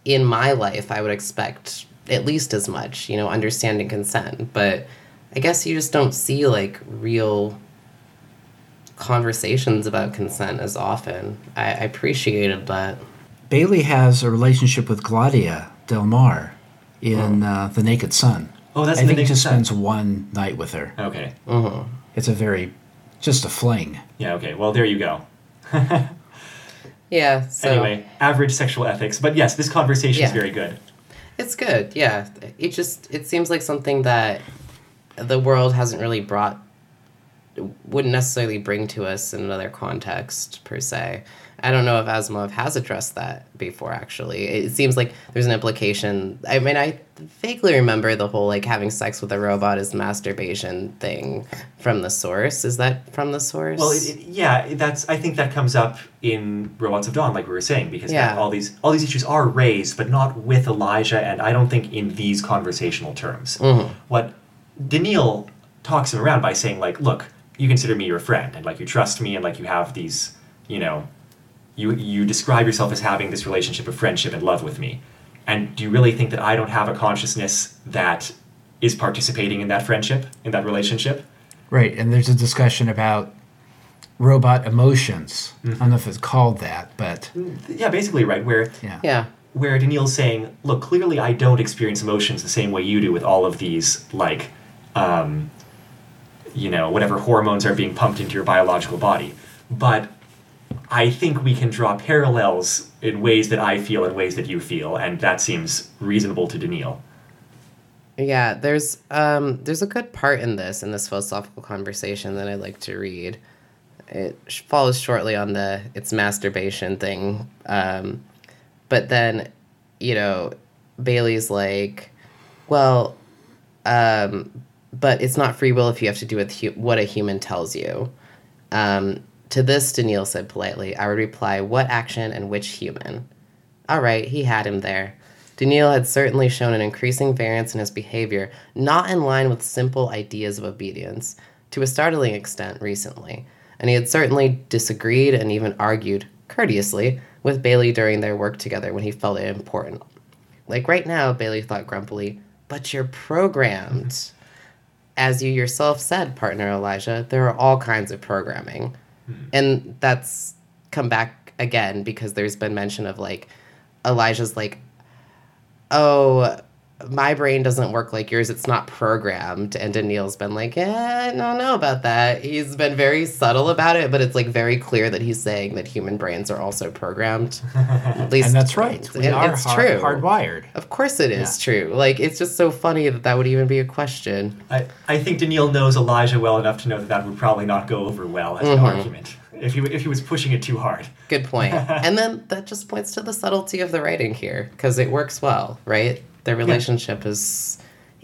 in my life, I would expect at least as much, you know, understanding consent, but I guess you just don't see like real conversations about consent as often. I, I appreciated that. Baley has a relationship with Gladia Delmarre in uh, The Naked Sun. Oh, that's I in The think he Naked just Sun. spends one night with her. Okay. It's a very, just a fling. Yeah, okay. Well, there you go. Yeah. So Anyway, average sexual ethics. But yes, this conversation is Yeah. very good. It's good, yeah. It just it seems like something that the world hasn't really brought wouldn't necessarily bring to us in another context per se. I don't know if Asimov has addressed that before actually. It seems like there's an implication. I mean, I vaguely remember the whole like having sex with a robot is masturbation thing from the source. Is that from the source? Well, it, it, yeah, that's. I think that comes up in Robots of Dawn, like we were saying, because Yeah. all these all these issues are raised, but not with Elijah, and I don't think in these conversational terms. Mm-hmm. What Daneel talks him around by saying, like, look, you consider me your friend, and like you trust me, and like you have these, you know, you you describe yourself as having this relationship of friendship and love with me, and do you really think that I don't have a consciousness that is participating in that friendship, in that relationship? Right, and there's a discussion about robot emotions. Mm-hmm. I don't know if it's called that, but Yeah, basically, right. Where yeah. yeah. where Daneel's saying, "Look, clearly I don't experience emotions the same way you do with all of these like, um, you know, whatever hormones are being pumped into your biological body, but." I think we can draw parallels in ways that I feel and ways that you feel, and that seems reasonable to Daneel. Yeah, there's um there's a good part in this in this philosophical conversation that I'd like to read. It follows shortly on the it's masturbation thing, um, but then, you know, Baley's like, well, um, but it's not free will if you have to do with hu- what a human tells you. Um, to this, Daneel said politely, I would reply, what action and which human? All right, he had him there. Daneel had certainly shown an increasing variance in his behavior, not in line with simple ideas of obedience, to a startling extent recently, and he had certainly disagreed and even argued, courteously, with Baley during their work together when he felt it important. Like right now, Baley thought grumpily, but you're programmed. As you yourself said, partner Elijah, there are all kinds of programming. Mm-hmm. And that's come back again because there's been mention of like Elijah's like, oh, my brain doesn't work like yours. It's not programmed. And Daneel's been like, yeah, I don't know about that. He's been very subtle about it, but it's like very clear that he's saying that human brains are also programmed. At least, And that's right. We and are it's hard, true. hardwired. Of course it is true. Like it's just so funny that that would even be a question. I, I think Daneel knows Elijah well enough to know that that would probably not go over well as an mm-hmm. argument if he if he was pushing it too hard. Good point. and then that just points to the subtlety of the writing here because it works well, right? Their relationship is.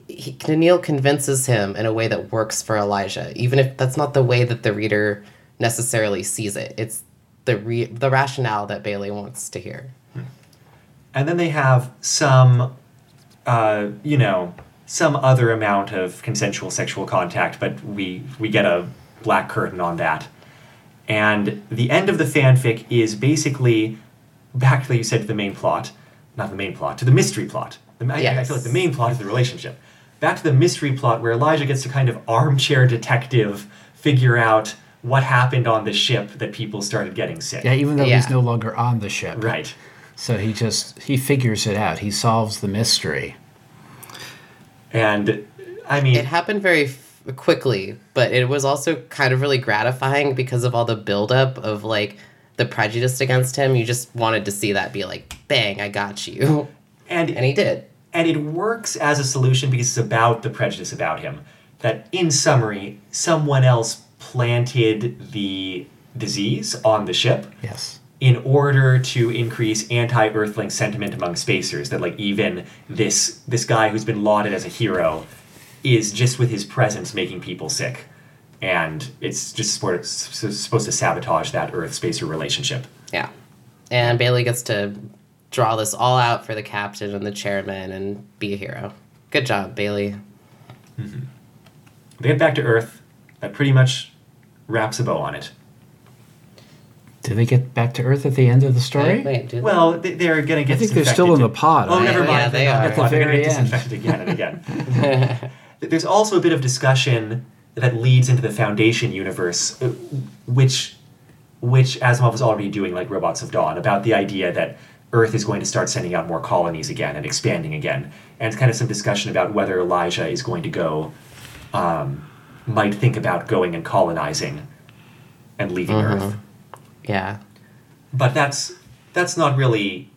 He, Daneel convinces him in a way that works for Elijah, even if that's not the way that the reader necessarily sees it. It's the re- the rationale that Baley wants to hear. And then they have some, uh, you know, some other amount of consensual sexual contact, but we we get a black curtain on that. And the end of the fanfic is basically back to you said to the main plot, not the main plot, to the mystery plot. The, I- I, feel like the main plot is the relationship. Back to the mystery plot where Elijah gets to kind of armchair detective figure out what happened on the ship that people started getting sick. Yeah, even though Yeah. he's no longer on the ship. Right. So he just he figures it out. He solves the mystery. And I mean It happened very f- quickly, but it was also kind of really gratifying because of all the buildup of like the prejudice against him. You just wanted to see that be like, bang, I got you. and And he did. and it works as a solution because it's about the prejudice about him. That in summary, someone else planted the disease on the ship Yes. in order to increase anti-earthling sentiment among spacers that like even this this guy who's been lauded as a hero is just with his presence making people sick and it's just sort of s- s- supposed to sabotage that earth spacer relationship Yeah. And Baley gets to draw this all out for the captain and the chairman and be a hero. Good job, Baley. they get back to earth that pretty much wraps a bow on it Do they get back to Earth at the end of the story? Wait, wait, did Well, they- they're going to get. I think they're still in the pod. Oh, I- never mind. yeah, they They're not the pod. They're going to get disinfected again and again. There's also a bit of discussion that leads into the Foundation universe, uh, which, which Asimov was already doing, like Robots of Dawn, about the idea that Earth is going to start sending out more colonies again and expanding again, and it's kind of some discussion about whether Elijah is going to go, um, might think about going and colonizing, and leaving Earth. yeah. But that's that's not really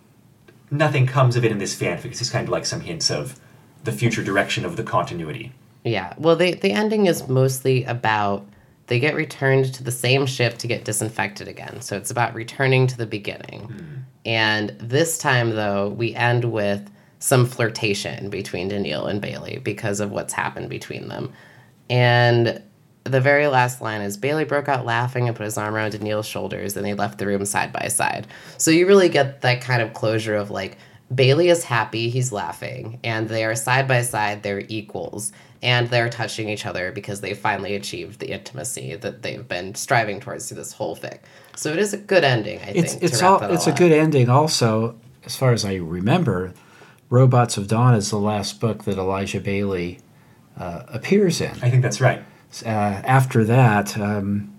nothing comes of it in this fanfic. It's just kind of like some hints of the future direction of the continuity. Yeah. Well, the the ending is mostly about they get returned to the same ship to get disinfected again. So it's about returning to the beginning. And this time though, we end with some flirtation between Daneel and Baley because of what's happened between them. And the very last line is Baley broke out laughing and put his arm around Daneel's shoulders and they left the room side by side. So you really get that kind of closure of like Baley is happy, he's laughing, and they are side by side, they're equals, and they're touching each other because they finally achieved the intimacy that they've been striving towards through this whole fic. So it is a good ending, I It's think. it's to wrap all that it's a good ending. Also, as far as I remember, Robots of Dawn is the last book that Elijah Baley uh, appears in. I think that's right. Uh, after that, um,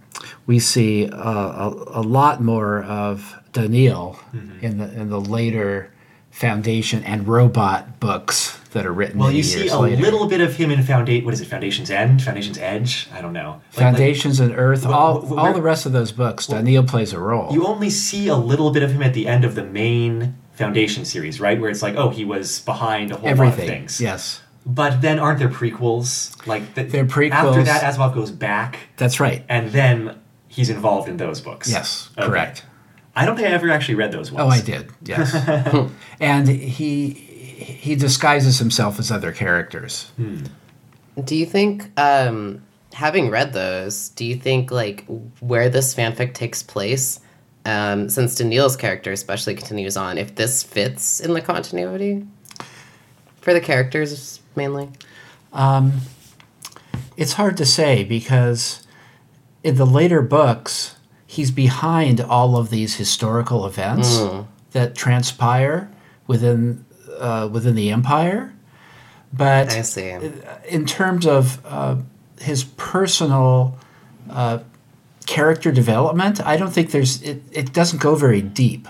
we see uh, a, a lot more of Daneel Mm-hmm. in the in the later Foundation and Robot books that are written. Well, you see a later. little bit of him in Foundation. What is it? Foundation's End? Foundation's Edge? I don't know. Like- like, Foundations and Earth, Well, all, well, all the rest of those books, Daneel plays a role. you only see a little bit of him at the end of the main Foundation series, right? Where it's like, oh, he was behind a whole lot of things. yes. But then aren't there prequels? Like the, They're prequels. After that, Asimov goes back, That's right. and then he's involved in those books. Yes, Okay. correct. I don't think I ever actually read those ones. Oh, I did. Yes. and he he disguises himself as other characters. Do you think, um, having read those, do you think like where this fanfic takes place, um, since Daneel's character especially continues on, if this fits in the continuity for the characters mainly? It's hard to say because in the later books, he's behind all of these historical events that transpire within uh, within the empire. But I see. in terms of uh, his personal uh, character development, I don't think there's it, it doesn't go very deep,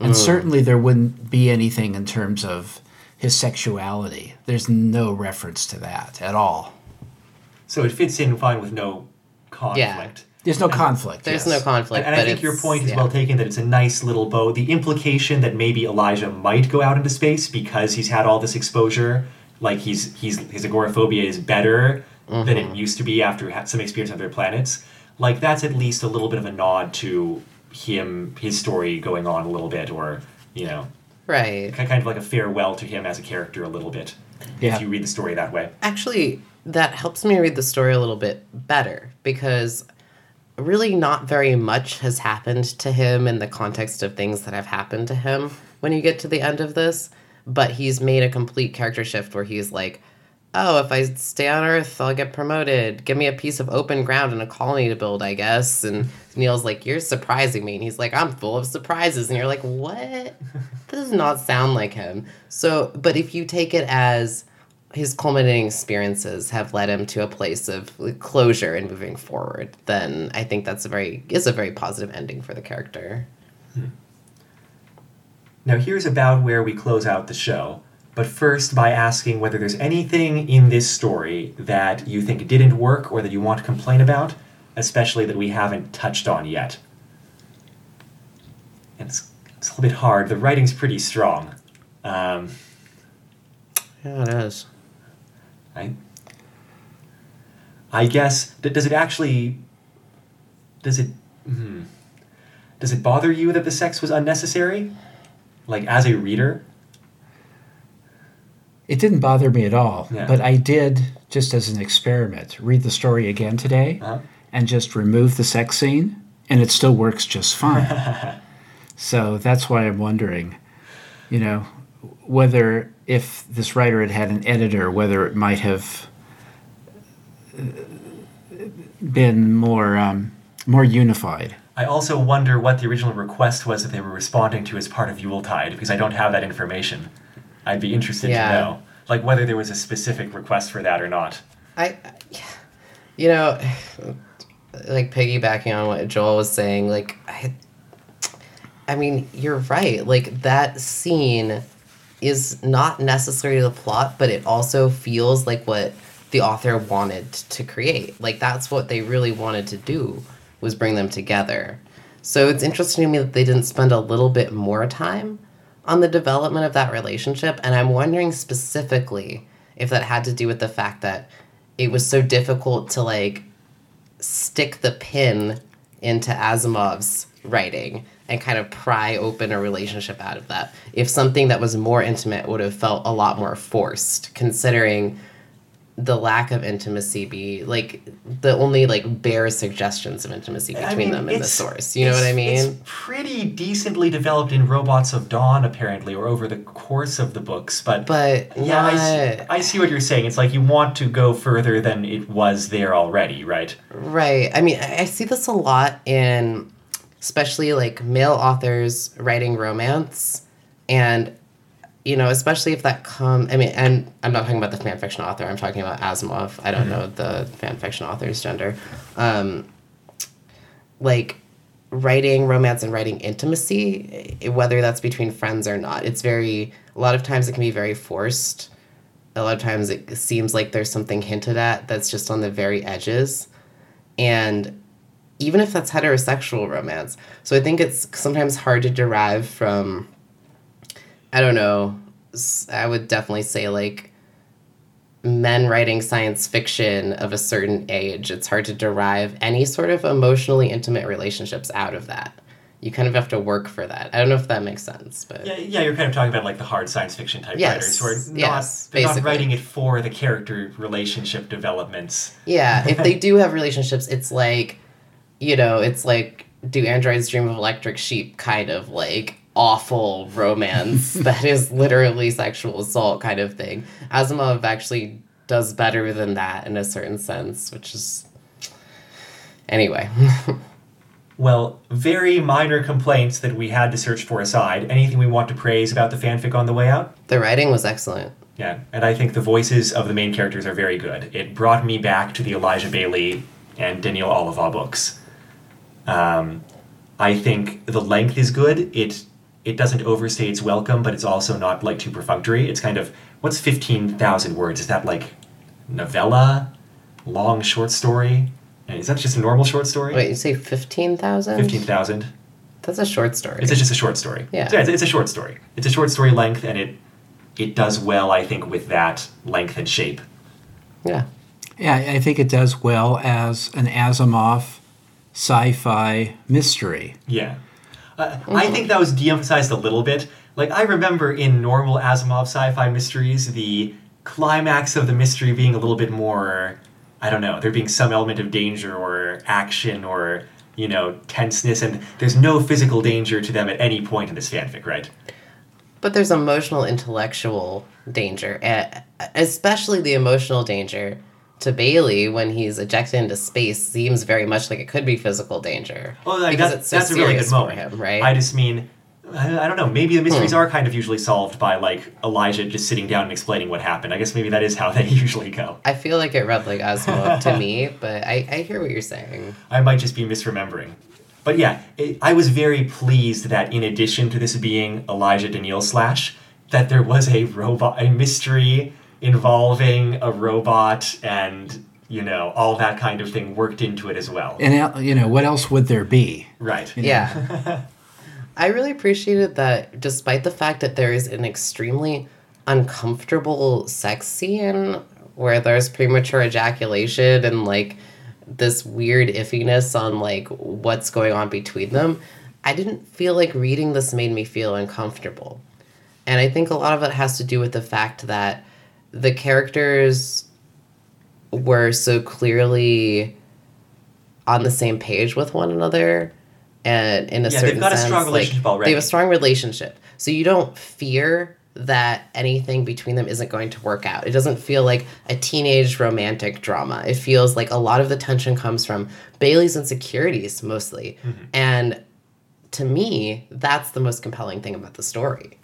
and certainly there wouldn't be anything in terms of his sexuality. There's no reference to that at all. So it fits in fine with no conflict. There's no conflict. There's yes. no conflict. And I think your point is yeah. well taken that it's a nice little bow. The implication that maybe Elijah might go out into space because he's had all this exposure, like he's he's his agoraphobia is better than Mm-hmm. it used to be after some experience on other planets. Like that's at least a little bit of a nod to him, his story going on a little bit, or you know, Right. kind of like a farewell to him as a character a little bit. Yeah. If you read the story that way. Actually, that helps me read the story a little bit better because really not very much has happened to him in the context of things that have happened to him when you get to the end of this. But he's made a complete character shift where he's like, oh, if I stay on Earth, I'll get promoted. Give me a piece of open ground and a colony to build, I guess. And Neil's like, you're surprising me. And he's like, I'm full of surprises. And you're like, what? This does not sound like him. So, but if you take it as his culminating experiences have led him to a place of closure and moving forward, then I think that's a very is a very positive ending for the character. Now, here's about where we close out the show. But first, by asking whether there's anything in this story that you think didn't work or that you want to complain about, especially that we haven't touched on yet. And it's, it's a little bit hard. The writing's pretty strong. Um, Yeah, it is. I, I guess, does it actually. Does it. Hmm, does it bother you that the sex was unnecessary? Like, as a reader? It didn't bother me at all, Yeah. but I did, just as an experiment, read the story again today Uh-huh. and just remove the sex scene, and it still works just fine. so that's why I'm wondering, you know, whether if this writer had had an editor, whether it might have uh, been more um, more unified. I also wonder what the original request was that they were responding to as part of Yuletide, because I don't have that information. I'd be interested Yeah. to know. Like whether there was a specific request for that or not. I, you know, like piggybacking on what Joel was saying, like I, I mean, you're right. Like that scene is not necessarily the plot, but it also feels like what the author wanted to create. Like that's what they really wanted to do was bring them together. So it's interesting to me that they didn't spend a little bit more time on the development of that relationship, and I'm wondering specifically if that had to do with the fact that it was so difficult to like stick the pin into Asimov's writing and kind of pry open a relationship out of that. If something that was more intimate would have felt a lot more forced, considering the lack of intimacy be like the only like bare suggestions of intimacy I between mean, them in the source. You know what I mean? It's pretty decently developed in Robots of Dawn, apparently, or over the course of the books. But, But yeah, I see, I see what you're saying. It's like you want to go further than it was there already, right? Right. I mean, I I see this a lot in especially like male authors writing romance and you know, especially if that come I mean, and I'm not talking about the fan fiction author, I'm talking about Asimov. I don't know the fan fiction author's gender. Um like writing romance and writing intimacy, eh, whether that's between friends or not. It's very a lot of times it can be very forced. A lot of times it seems like there's something hinted at that's just on the very edges and even if that's heterosexual romance so i think it's sometimes hard to derive from i don't know i would definitely say like men writing science fiction of a certain age, it's hard to derive any sort of emotionally intimate relationships out of that. You kind of have to work for that. I don't know if that makes sense, but Yeah, yeah, you're kind of talking about like the hard science fiction type Yes, writers who are not yes, they're not basically. writing it for the character relationship developments. Yeah, if they do have relationships, it's like, you know, it's like do androids dream of electric sheep kind of like awful romance that is literally sexual assault kind of thing. Asimov actually does better than that in a certain sense, which is anyway. Well, very minor complaints that we had to search for aside. Anything we want to praise about the fanfic on the way out? the writing was excellent. Yeah, and I think the voices of the main characters are very good. It brought me back to the Elijah Baley and Daneel Olivaw books. Um, I think the length is good. It it doesn't overstay its welcome, but it's also not like too perfunctory. It's kind of what's fifteen thousand words? Is that like novella, long short story? And Is that just a normal short story? Wait, you say 15,000? Fifteen thousand. That's a short story. It's just a short story. Yeah. So it's, it's a short story. It's a short story length, and it it does well, I think, with that length and shape. yeah. Yeah, I think it does well as an Asimov sci-fi mystery. Yeah. Uh, I think that was de-emphasized a little bit. Like I remember in normal Asimov sci-fi mysteries, the climax of the mystery being a little bit more, I don't know, there being some element of danger or action or you know tenseness, and there's no physical danger to them at any point in this fanfic, right? But there's emotional, intellectual danger, especially the emotional danger to Baley when he's ejected into space seems very much like it could be physical danger. Well, like, because that- it's so that's a really good for moment. him, right? I just mean, I, don't know. Maybe the mysteries Hmm. are kind of usually solved by like Elijah just sitting down and explaining what happened. I guess maybe that is how they usually go. I feel like it read like Asimov to me, but I, I hear what you're saying. I might just be misremembering. But yeah, it, I was very pleased that in addition to this being Elijah Daneel slash, that there was a robot, a mystery involving a robot and you know all that kind of thing worked into it as well. And uh, you know what else would there be? Right. Yeah. I really appreciated that despite the fact that there is an extremely uncomfortable sex scene where there's premature ejaculation and like this weird iffiness on like what's going on between them, I didn't feel like reading this made me feel uncomfortable. And I think a lot of it has to do with the fact that the characters were so clearly on the same page with one another and in a Yeah, they've certain got a sense, strong like, already. They have a strong relationship. So you don't fear that anything between them isn't going to work out. It doesn't feel like a teenage romantic drama. It feels like a lot of the tension comes from Baley's insecurities mostly. Mm-hmm. And to me, that's the most compelling thing about the story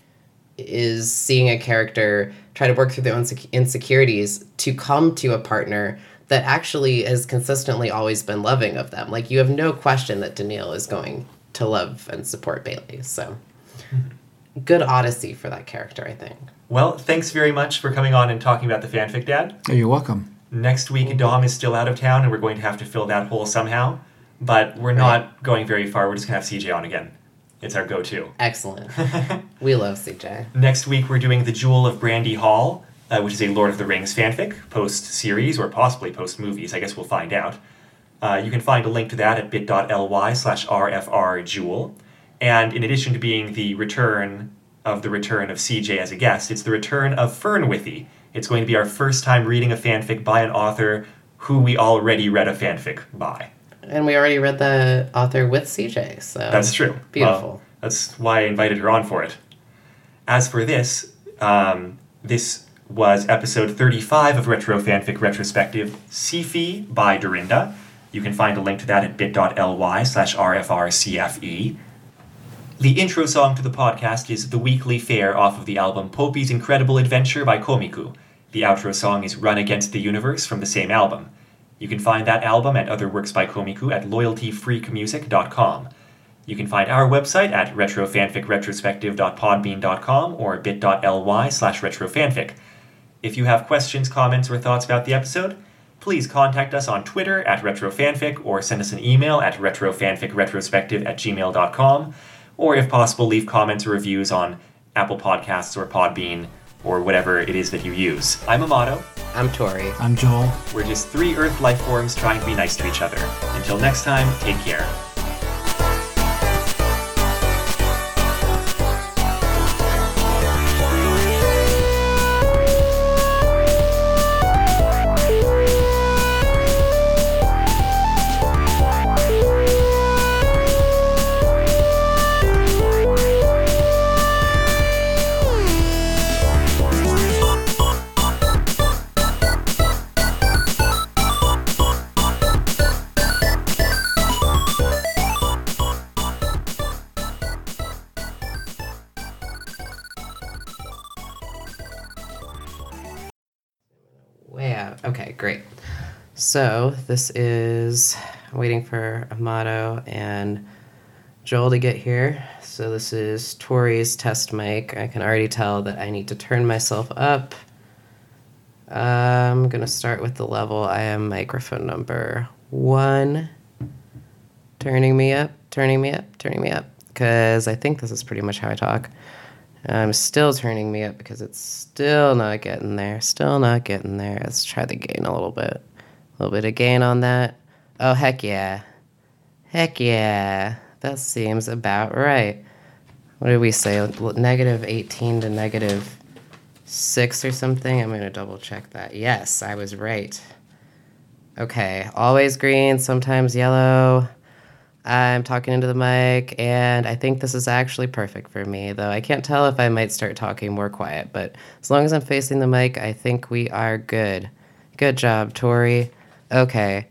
is seeing a character try to work through their own insecurities to come to a partner that actually has consistently always been loving of them. Like you have no question that Daneel is going to love and support Baley. So mm-hmm. good odyssey for that character, I think. Well, thanks very much for coming on and talking about the fanfic, Dad. Oh, you're welcome. Next week, Dom is still out of town, and we're going to have to fill that hole somehow. But we're not going very far. We're just going to have CJ on again. It's our go to. Excellent. we love CJ. Next week, we're doing The Jewel of Brandy Hall, uh, which is a Lord of the Rings fanfic, post series, or possibly post movies. I guess we'll find out. Uh, you can find a link to that at bit.ly slash rfrjewel. And in addition to being the return of the return of CJ as a guest, it's the return of Fernwithy. It's going to be our first time reading a fanfic by an author who we already read a fanfic by. And we already read the author with CJ, so That's true. Beautiful. Well, that's why I invited her on for it. As for this, um, this was episode 35 of Retro Fanfic Retrospective Sifi by Dorinda. You can find a link to that at bit.ly slash rfrcfe. The intro song to the podcast is The Weekly Fair off of the album Poppy's Incredible Adventure by Komiku. The outro song is Run Against the Universe from the same album. You can find that album and other works by Komiku at loyaltyfreakmusic.com. You can find our website at retrofanficretrospective.podbean.com or bit.ly slash retrofanfic. If you have questions, comments, or thoughts about the episode, please contact us on Twitter at retrofanfic or send us an email at retrofanficretrospective at gmail.com, or if possible, leave comments or reviews on Apple Podcasts or Podbean or whatever it is that you use. I'm Amato. I'm Tori. I'm Joel. We're just three Earth life forms trying to be nice to each other. Until next time, take care. So this is waiting for Amato and Joel to get here. So this is Tori's test mic. I can already tell that I need to turn myself up. I'm gonna start with the level. I am microphone number one. Turning me up, turning me up, turning me up. Because I think this is pretty much how I talk. I'm still turning me up because it's still not getting there. Still not getting there. Let's try the gain a little bit. A little bit of gain on that. Oh, heck yeah. Heck yeah. That seems about right. What did we say? Negative 18 to negative 6 or something? I'm going to double check that. Yes, I was right. Okay, always green, sometimes yellow. I'm talking into the mic, and I think this is actually perfect for me, though I can't tell if I might start talking more quiet. But as long as I'm facing the mic, I think we are good. Good job, Tori. Okay,